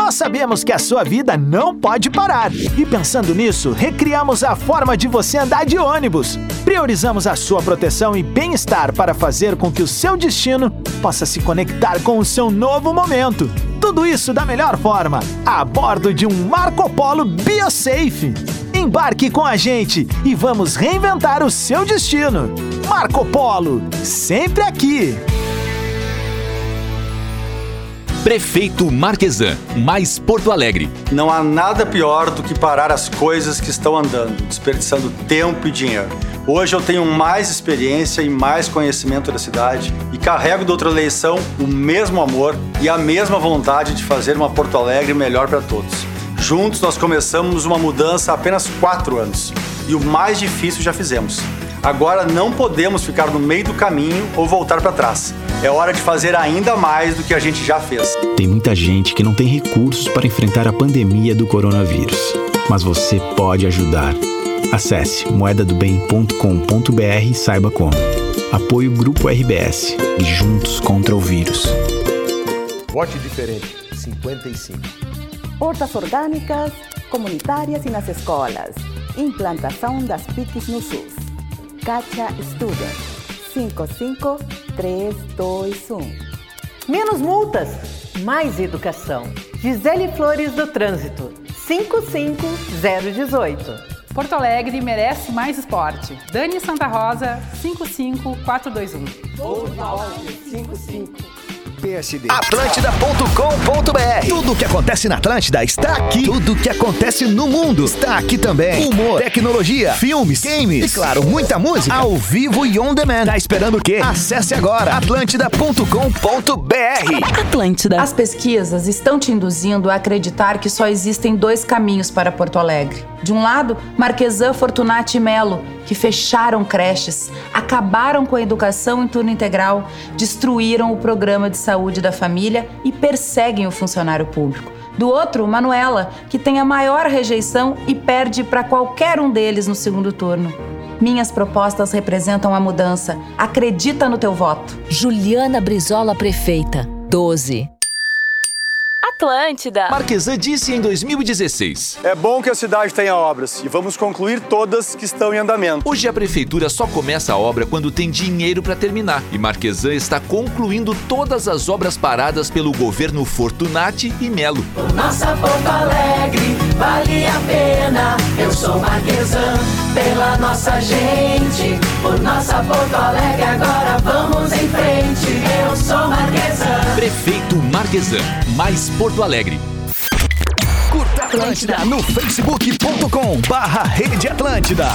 Nós sabemos que a sua vida não pode parar. E pensando nisso, recriamos a forma de você andar de ônibus. Priorizamos a sua proteção e bem-estar para fazer com que o seu destino possa se conectar com o seu novo momento. Tudo isso da melhor forma, a bordo de um Marco Polo BioSafe. Embarque com a gente e vamos reinventar o seu destino. Marco Polo, sempre aqui. Prefeito Marquesan, mais Porto Alegre. Não há nada pior do que parar as coisas que estão andando, desperdiçando tempo e dinheiro. Hoje eu tenho mais experiência e mais conhecimento da cidade e carrego da outra eleição o mesmo amor e a mesma vontade de fazer uma Porto Alegre melhor para todos. Juntos nós começamos uma mudança há apenas quatro anos e o mais difícil já fizemos. Agora não podemos ficar no meio do caminho ou voltar para trás. É hora de fazer ainda mais do que a gente já fez. Tem muita gente que não tem recursos para enfrentar a pandemia do coronavírus, mas você pode ajudar. Acesse moedadobem.com.br e saiba como. Apoio Grupo RBS e Juntos contra o Vírus. Vote diferente. 55. Hortas orgânicas, comunitárias e nas escolas. Implantação das PICs no SUS. Katia Student. 55321. Menos multas, mais educação. Gisele Flores do Trânsito. 55018. Porto Alegre merece mais esporte. Dani Santa Rosa, 55421. Vou 55. PSD. Atlântida.com.br. Tudo o que acontece na Atlântida está aqui. Tudo o que acontece no mundo está aqui também. Humor, tecnologia, filmes, games e, claro, muita música ao vivo e on demand. Tá esperando o quê? Acesse agora atlântida.com.br. Atlântida. As pesquisas estão te induzindo a acreditar que só existem dois caminhos para Porto Alegre. De um lado, Marquesan, Fortunati e Melo, que fecharam creches, acabaram com a educação em turno integral, destruíram o programa de saúde da família e perseguem o funcionário público. Do outro, Manuela, que tem a maior rejeição e perde para qualquer um deles no segundo turno. Minhas propostas representam a mudança. Acredita no teu voto. Juliana Brizola Prefeita, 12. Atlântida. Marquesan disse em 2016. É bom que a cidade tenha obras e vamos concluir todas que estão em andamento. Hoje a prefeitura só começa a obra quando tem dinheiro para terminar. E Marquesan está concluindo todas as obras paradas pelo governo Fortunati e Melo. Nossa Porto Alegre vale a pena. Eu sou Marquesan pela nossa gente. Por nossa Porto Alegre agora vamos em frente. Eu sou Marquesan. Prefeito Marquesan, mais Porto Alegre. Curta Atlântida no facebook.com barra Rede Atlântida.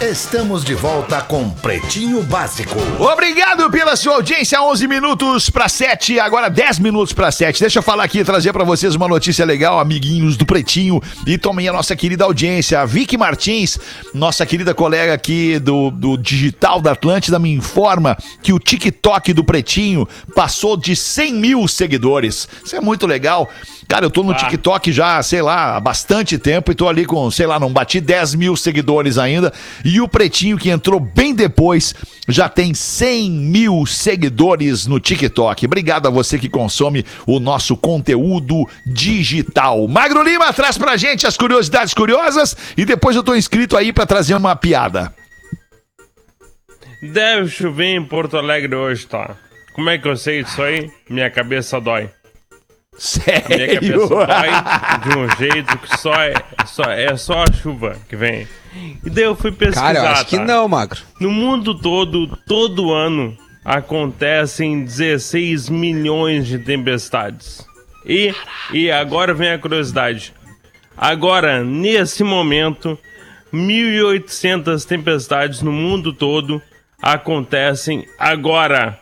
Estamos de volta com Pretinho Básico. Obrigado pela sua audiência. 11 minutos para 7, agora 10 minutos para 7. Deixa eu falar aqui, trazer para vocês uma notícia legal, amiguinhos do Pretinho e também a nossa querida audiência. A Vicky Martins, nossa querida colega aqui do, do Digital da Atlântida, me informa que o TikTok do Pretinho passou de 100 mil seguidores. Isso é muito legal. Cara, eu tô no TikTok já, sei lá, há bastante tempo e tô ali com, sei lá, não bati 10 mil seguidores ainda. E o Pretinho, que entrou bem depois, já tem 100 mil seguidores no TikTok. Obrigado a você que consome o nosso conteúdo digital. Magro Lima traz pra gente as curiosidades curiosas e depois eu tô inscrito aí pra trazer uma piada. Deve chover em Porto Alegre hoje, tá? Como é que eu sei disso aí? Minha cabeça dói. Sério? Minha cabeça dói de um jeito que só é, só é só a chuva que vem. E daí eu fui pesquisar. Cara, eu acho que tá? não, Magro. No mundo todo, todo ano, acontecem 16 milhões de tempestades. E, e agora vem a curiosidade. Agora, nesse momento, 1.800 tempestades no mundo todo acontecem agora.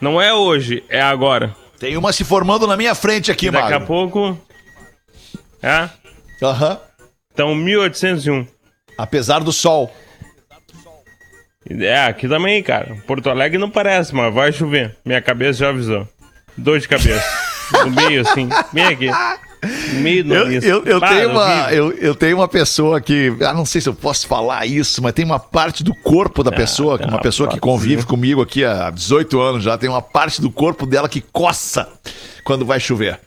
Não é hoje, é agora. Tem uma se formando na minha frente aqui, Daqui a Magro. pouco. É? Aham. Então, 1801. Apesar do sol. É, aqui também, cara. Porto Alegre não parece, mas vai chover. Minha cabeça já avisou. Dor de cabeça. no meio, assim. Bem aqui. Meio do Eu, eu, eu tenho uma, horrível. eu, eu tenho uma pessoa que. Ah, não sei se eu posso falar isso, mas tem uma parte do corpo da pessoa, tem uma uma pessoa que convive né? comigo aqui há 18 anos já, tem uma parte do corpo dela que coça quando vai chover.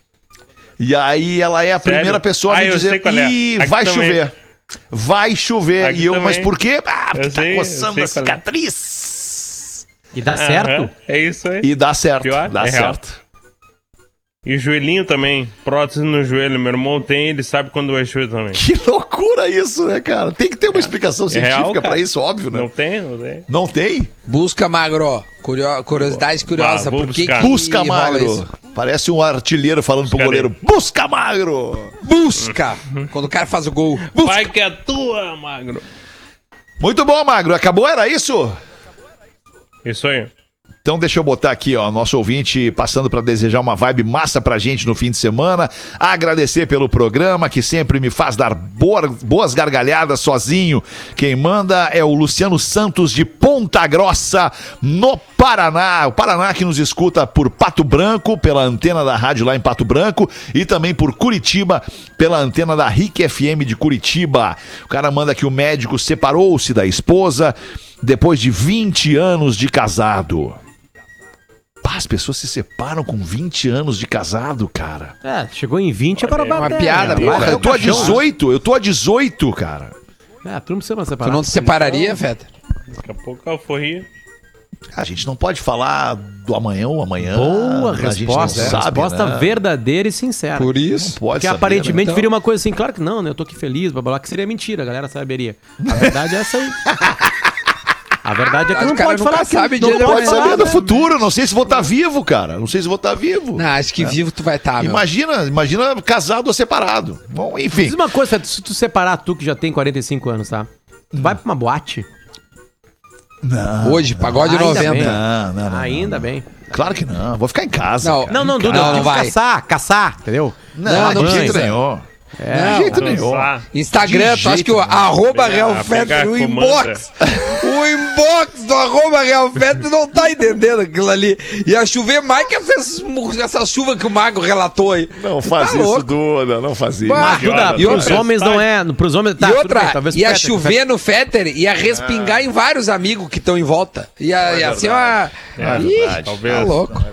E aí ela é a Sério? primeira pessoa a Ah, me eu dizer: qual é. Vai também. chover. Vai chover. Aqui e eu, mas também. por quê? Ah, porque Eu tá sei, coçando a é. cicatriz. E dá Aham, certo? É isso aí. E dá certo. Pior? dá É real. E joelhinho também. Prótese no joelho. Meu irmão tem, ele sabe quando vai chover também. Que loucura isso, né, cara? Tem que ter uma explicação É científica cara. isso, óbvio, né? Não tem, não tem. Não tem? Busca, Magro. Curio- Curiosidade curiosa. vou Por que que Busca magro. Parece um artilheiro falando pro Buscarei. goleiro. Busca magro. Busca. Quando o cara faz o gol. Vai que é tua, magro. Muito bom, magro. Acabou, era isso? Isso aí. Então deixa eu botar aqui, ó, nosso ouvinte passando para desejar uma vibe massa pra gente no fim de semana, agradecer pelo programa que sempre me faz dar boa- boas gargalhadas sozinho. Quem manda é o Luciano Santos de Ponta Grossa, no Paraná. O Paraná que nos escuta por Pato Branco, pela antena da rádio lá em Pato Branco e também por Curitiba, pela antena da RIC FM de Curitiba. O cara manda que o médico separou-se da esposa depois de 20 anos de casado. Pá, as pessoas se separam com 20 anos de casado, cara. É, chegou em 20, agora uma bater. piada, né? porra, Porra, eu tô a caixão, 18, eu tô a 18, cara. É, tu não precisa separar. Tu não te separaria, Feta? Daqui a pouco a alforria. A gente não pode falar do amanhã ou amanhã. Boa a gente não resposta. é. sabe, resposta né? verdadeira e sincera. Por isso. Não pode Porque saber, aparentemente né? viria uma coisa assim, claro que não, né? Eu tô aqui feliz, blá blá, blá, que seria mentira, a galera saberia. A verdade é essa aí. A verdade é que não pode nunca falar que sabe não de Não pode saber do né? futuro, não sei se vou estar vivo, cara. Não sei se vou estar vivo. Não, acho que vivo tu vai estar, meu. Imagina, imagina casado ou separado. Bom, enfim. Diz uma coisa, se tu separar tu que já tem 45 anos, tá? Tu vai pra uma boate? Não. Hoje, pagode Ainda 90. bem. Não, não, não. Ainda bem. Claro que não. Vou ficar em casa. Não, cara. Não, não, Duda, Não, não vai. caçar, caçar, entendeu? Não, Não, não, não É, de jeito não. nenhum. Instagram, De tu acha que o arroba Real Fetter, o inbox, o inbox do arroba Real Fetter não tá entendendo aquilo ali. Ia chover mais que essas, essa chuva que o Mago relatou aí. Não faz Tá isso, louco. Duda, não faz isso. Bah, Duda, e pros outra- homens não é. Pros homens tá. e outra, bem, talvez ia Fetter, chover no Fetter, ia respingar Ah. em vários amigos que estão em volta. Ia, É ia ser uma. É Ih, verdade. Tá louco.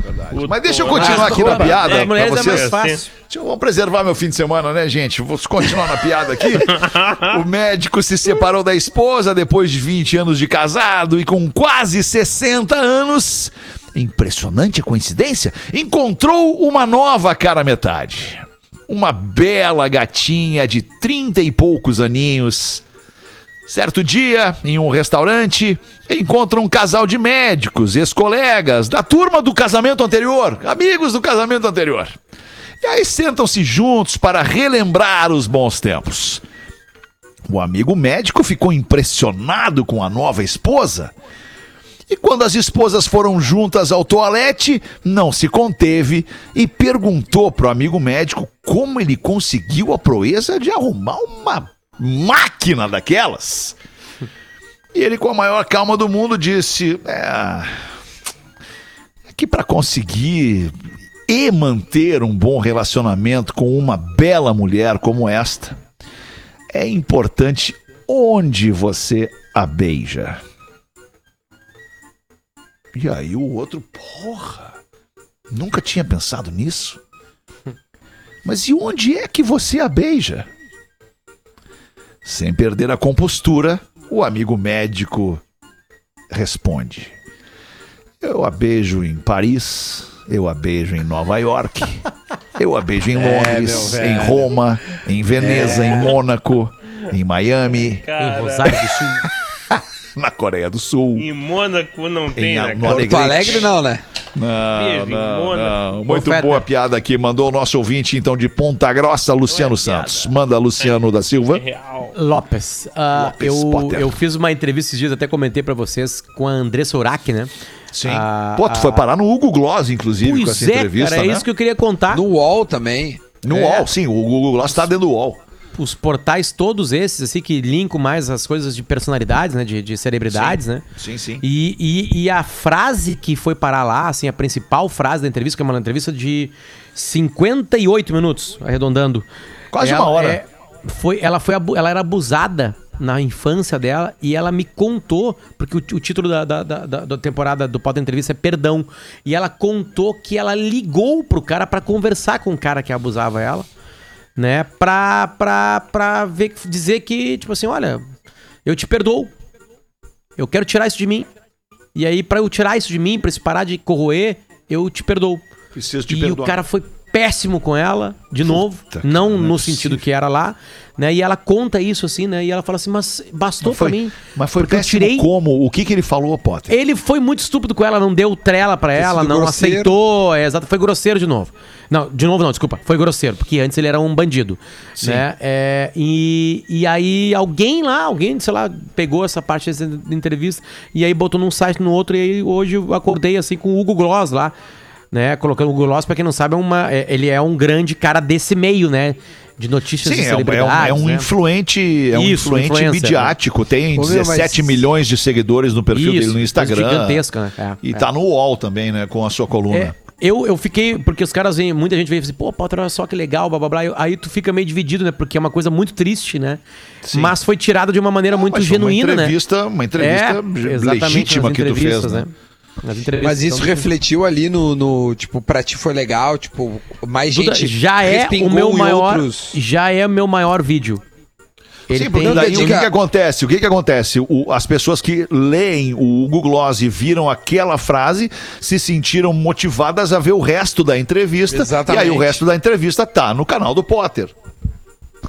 Mas deixa eu continuar aqui na piada. Mulheres pra é mais vocês. Deixa eu preservar meu fim de semana, né, gente? Vou continuar na piada aqui. o médico se separou da esposa depois de 20 anos de casado e com quase 60 anos. Impressionante coincidência. Encontrou uma nova cara metade. Uma bela gatinha de 30 e poucos aninhos. Certo dia, em um restaurante, encontra um casal de médicos, ex-colegas, da turma do casamento anterior, amigos do casamento anterior. E aí sentam-se juntos para relembrar os bons tempos. O amigo médico ficou impressionado com a nova esposa. E quando as esposas foram juntas ao toalete, não se conteve e perguntou pro amigo médico como ele conseguiu a proeza de arrumar uma máquina daquelas. E ele, com a maior calma do mundo, disse: É. é que para conseguir e manter um bom relacionamento com uma bela mulher como esta, é importante onde você a beija. E aí o outro, porra, nunca tinha pensado nisso. Mas e onde é que você a beija? Sem perder a compostura, o amigo médico responde: Eu a beijo em Paris, eu a beijo em Nova York, eu a beijo em É, Londres, meu em. Roma, em Veneza, É. em Mônaco, em Miami, Cara. Em Rosário do Sul. na Coreia do Sul. Em Mônaco não tem, Em né? Alegrete. Alegre não, né? Não, Beijo em não, Mônaco. não. Muito boa piada aqui. Mandou o nosso ouvinte, então, de Ponta Grossa, Luciano Santos. Manda, Luciano da Silva. Real. Lopes. Ah, Lopes eu, Potter. eu fiz uma entrevista esses dias, até comentei pra vocês, com a Andressa Urach, né? Sim. Ah, Pô, tu ah, foi parar no Hugo Gloss, inclusive, com Pois essa é, entrevista, cara, é né? isso que eu queria contar. No UOL também. No É. UOL, sim. O Hugo Gloss tá dentro do UOL. Os portais todos esses, assim, que linkam mais as coisas de personalidades, né? De, de celebridades, Sim. né? Sim, sim. E, e, e a frase que foi parar lá, assim, a principal frase da entrevista, que é uma entrevista de 58 minutos, arredondando. Quase Ela uma hora. é- foi, ela, foi, ela era abusada na infância dela e ela me contou, porque o, o título da, da, da, da- da temporada do Pauta Entrevista é Perdão. E ela contou que ela ligou pro cara pra conversar com o cara que abusava ela, né? Pra, pra, pra ver, dizer que, tipo assim, olha, eu te perdoo. Eu quero tirar isso de mim. E aí, pra eu tirar isso de mim, pra isso parar de corroer, eu te perdoo. Preciso te e perdoar. o cara foi péssimo com ela, de novo. Não não é no sentido que era lá, né? E ela conta isso assim, né? E ela fala assim, mas bastou pra mim. mas foi péssimo tirei como? O que que ele falou, Potter? ele foi muito estúpido com ela, não deu trela pra ela, não grosseiro. aceitou, é, exato, foi grosseiro de novo. Não, de novo não, desculpa, foi grosseiro, porque antes ele era um bandido, Sim. né? É, e, e aí alguém lá, alguém, sei lá, pegou essa parte dessa entrevista e aí botou num site no outro e aí hoje eu acordei assim com o Hugo Gloss lá, né? Colocando o Hugo Gloss, pra quem não sabe, é uma, é- ele é um grande cara desse meio, né? De notícias Sim, de é um, é um, celebridades, é um né? influente, é um Isso, influente influencer, midiático. Tem Ô, meu, 17 mas- milhões de seguidores no perfil Isso, dele no Instagram. gigantesca, né? É, e é. tá no UOL também, né? Com a sua coluna. É, eu, eu fiquei, porque os caras vêm, muita gente vem assim, pô, Potter, olha só que legal, blá blá blá. Aí tu fica meio dividido, né? Porque é uma coisa muito triste, né? Sim. Mas foi tirado de uma maneira muito mas foi genuína, uma né? entrevista, uma entrevista legítima nas que tu fez, entrevistas, né? Mas isso então, refletiu ali no, no, Tipo, pra ti foi legal, tipo, mais Duda, gente. já é o meu maior, outros- já é o meu maior vídeo. Ele Sim, porque daí o que, que acontece? O que, que acontece? O- as pessoas que leem o Hugo Gloss e viram aquela frase se sentiram motivadas a ver o resto da entrevista. Exatamente. E aí o resto da entrevista tá no canal do Potter.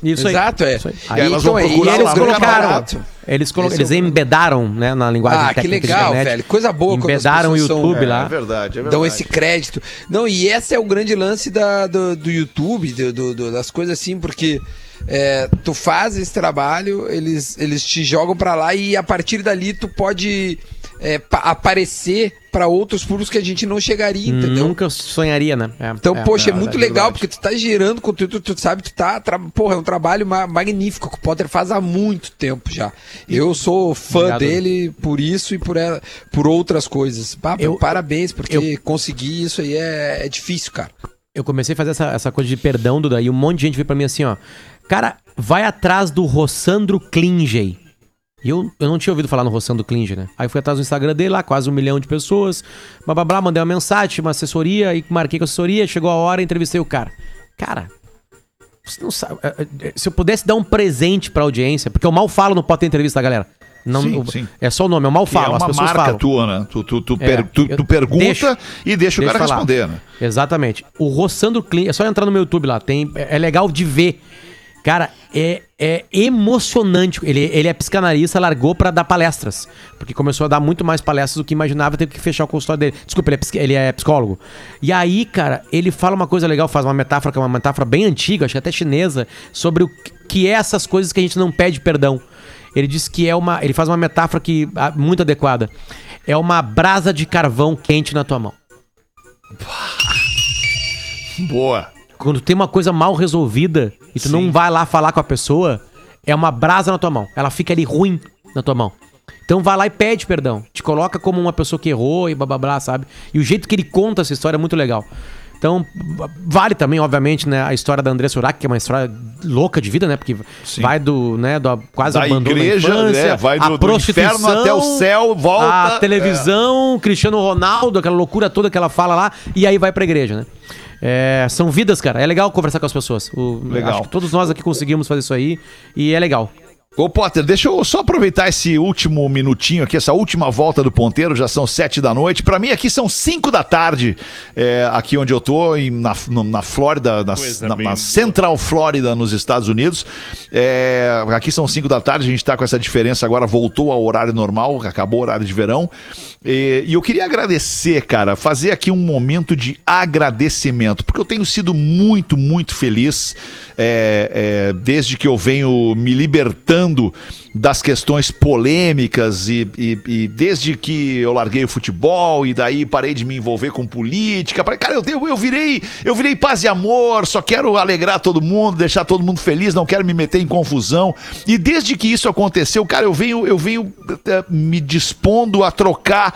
Isso aí. Exato, é. Isso aí. E aí elas vão então, procurar e eles lá colocaram, eles, colo- eles é embedaram, né, na linguagem Ah, que técnica de legal, internet, velho. Coisa boa Embedaram o pessoas são- YouTube É, lá. é verdade, é verdade. dão esse crédito. Não, e esse é o grande lance da, do, do YouTube, do, do- do- das coisas assim, porque é, tu faz esse trabalho, eles, eles te jogam pra lá e a partir dali tu pode é, pa- aparecer pra outros públicos que a gente não chegaria, entendeu? Nunca sonharia, né? É, Então, poxa, é, muito verdade, legal, porque tu tá gerando conteúdo, tu, tu sabe, tu tá. Porra, é um trabalho ma- magnífico que o Potter faz há muito tempo já. Eu sou fã Obrigado. dele por isso e por, ela- por outras coisas. Pá, Eu- parabéns, porque eu- conseguir isso aí é, é difícil, cara. Eu comecei a fazer essa, essa coisa de perdão, Duda, e um monte de gente veio pra mim assim, ó. Cara, vai atrás do Rossandro Klingey. E eu, eu não tinha ouvido falar no Rossandro Klingey, né? Aí fui atrás do Instagram dele lá, quase um milhão de pessoas. Blá, blá, blá, mandei uma mensagem, uma assessoria, e marquei com a assessoria, chegou a hora, entrevistei o cara. Cara, você não sabe... é, é, Se eu pudesse dar um presente pra audiência, porque eu mal falo no Pode Entrevista, galera. Não, Sim, sim. É só o nome, eu mal falo, é as uma pessoas marca falam. tua, né? Tu, tu, tu, É, per- tu- tu pergunta deixa- e deixa o cara falar. responder, né? Exatamente. O Rossandro Clean, é só entrar no meu YouTube lá, tem, é é legal de ver. Cara, é, é emocionante. Ele, ele é psicanalista, largou pra dar palestras. Porque começou a dar muito mais palestras do que imaginava, teve que fechar o consultório dele. Desculpa, ele é, ele é psicólogo. E aí, cara, ele fala uma coisa legal, faz uma metáfora, que é uma metáfora bem antiga, acho que até chinesa, sobre o que é essas coisas que a gente não pede perdão. Ele diz que é uma. Ele faz uma metáfora que muito adequada. É uma brasa de carvão quente na tua mão. Boa. Quando tem uma coisa mal resolvida e tu não vai lá falar com a pessoa, é uma brasa na tua mão. Ela fica ali ruim na tua mão. Então vai lá e pede perdão. Te coloca como uma pessoa que errou e blá blá blá, sabe? E o jeito que ele conta essa história é muito legal. Então, vale também, obviamente, né, a história da Andressa Urach, que é uma história louca de vida, né? Porque vai do, né, do quase Da abandono igreja, infância, né, vai do- a do inferno até o céu, volta, a televisão, Cristiano Ronaldo, aquela loucura toda que ela fala lá, e aí vai pra igreja, né? É, são vidas, cara. É legal conversar com as pessoas. O- Legal. acho que todos nós aqui conseguimos fazer isso aí e é legal. Ô, Potter, deixa eu só aproveitar esse último minutinho aqui, essa última volta do ponteiro, já são sete da noite. Pra mim aqui são cinco da tarde, é, aqui onde eu tô, em- na, na Flórida, na, na- na. Central Flórida, nos Estados Unidos. É, aqui são cinco da tarde, a gente tá com essa diferença agora, voltou ao horário normal, acabou o horário de verão. E, e eu queria agradecer, cara, fazer aqui um momento de agradecimento, porque eu tenho sido muito, muito feliz é, desde que eu venho me libertando das questões polêmicas e, e- e desde que eu larguei o futebol e daí parei de me envolver com política. Cara, eu, eu, eu virei eu virei paz e amor, só quero alegrar todo mundo, deixar todo mundo feliz, não quero me meter em confusão. E desde que isso aconteceu, cara, eu venho, eu venho eh, me dispondo a trocar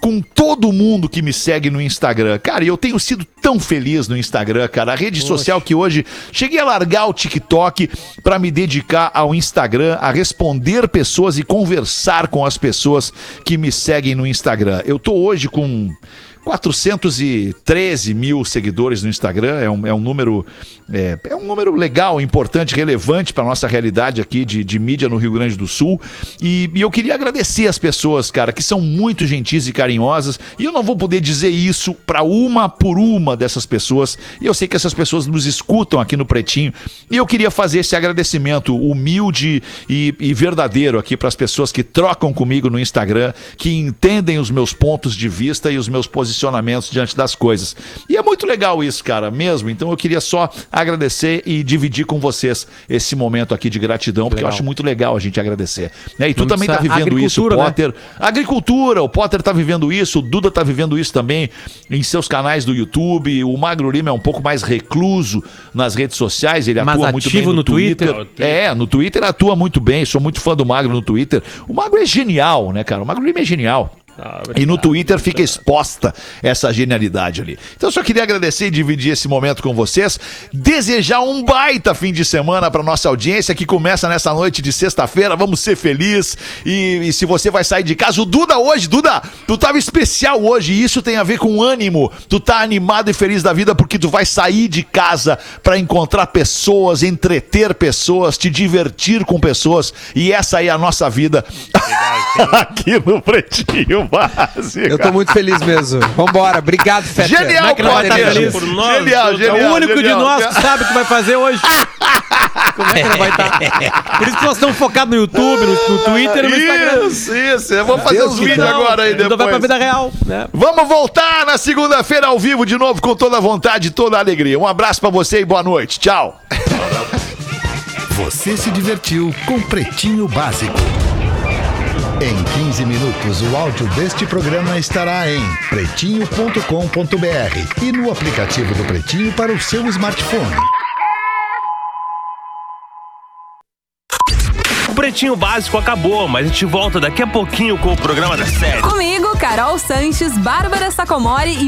com todo mundo que me segue no Instagram. Cara, e eu tenho sido tão feliz no Instagram, cara. A rede social que hoje cheguei a largar o TikTok para me dedicar ao Instagram, a responder pessoas e conversar com as pessoas que me seguem no Instagram. Eu tô hoje com 413 mil seguidores no Instagram, é um, é um número é, é um número legal, importante, relevante para nossa realidade aqui de, de mídia no Rio Grande do Sul. E, e eu queria agradecer as pessoas, cara, que são muito gentis e carinhosas. E eu não vou poder dizer isso para uma por uma dessas pessoas. E eu sei que essas pessoas nos escutam aqui no Pretinho. E eu queria fazer esse agradecimento humilde e, e verdadeiro aqui para as pessoas que trocam comigo no Instagram, que entendem os meus pontos de vista e os meus posicionamentos diante das coisas. E é muito legal isso, cara, mesmo. Então eu queria só agradecer e dividir com vocês esse momento aqui de gratidão, porque eu Legal. acho muito legal a gente agradecer. Né? E tu também tá vivendo isso, né? Potter. Agricultura, o Potter tá vivendo isso, o Duda tá vivendo isso também em seus canais do YouTube. O Magro Lima é um pouco mais recluso nas redes sociais, ele Mais atua muito bem no, no Twitter. Twitter. É, no Twitter atua muito bem, sou muito fã do Magro no Twitter. O Magro é genial, né, cara? O Magro Lima é genial. E no Twitter fica exposta essa genialidade ali. Então eu só queria agradecer e dividir esse momento com vocês. Desejar um baita fim de semana para nossa audiência que começa nessa noite de sexta-feira. Vamos ser felizes. E, e se você vai sair de casa, o Duda hoje, Duda, tu tava especial hoje. E isso tem a ver com ânimo. Tu tá animado e feliz da vida porque tu vai sair de casa para encontrar pessoas, entreter pessoas, te divertir com pessoas. E essa aí é a nossa vida aqui no Pretinho Eu tô muito feliz mesmo. Vambora, obrigado, Feta. Genial, Como é estar feliz? Por nós, Genial, genial. é o único de genial. nós que sabe o que vai fazer hoje. Como é que não vai estar? Por isso que nós estamos focados no YouTube, no, no Twitter e no Instagram. Isso, isso. Eu vou fazer Deus os vídeos não. agora aí depois. vai pra vida real, né? Vamos voltar na segunda-feira ao vivo de novo com toda a vontade e toda a alegria. Um abraço pra você e boa noite. Tchau. Você se divertiu com Pretinho Básico. Em 15 minutos, o áudio deste programa estará em pretinho.com.br e no aplicativo do Pretinho para o seu smartphone. O Pretinho Básico acabou, mas a gente volta daqui a pouquinho com o programa da série. Comigo, Carol Sanches, Bárbara Sacomori e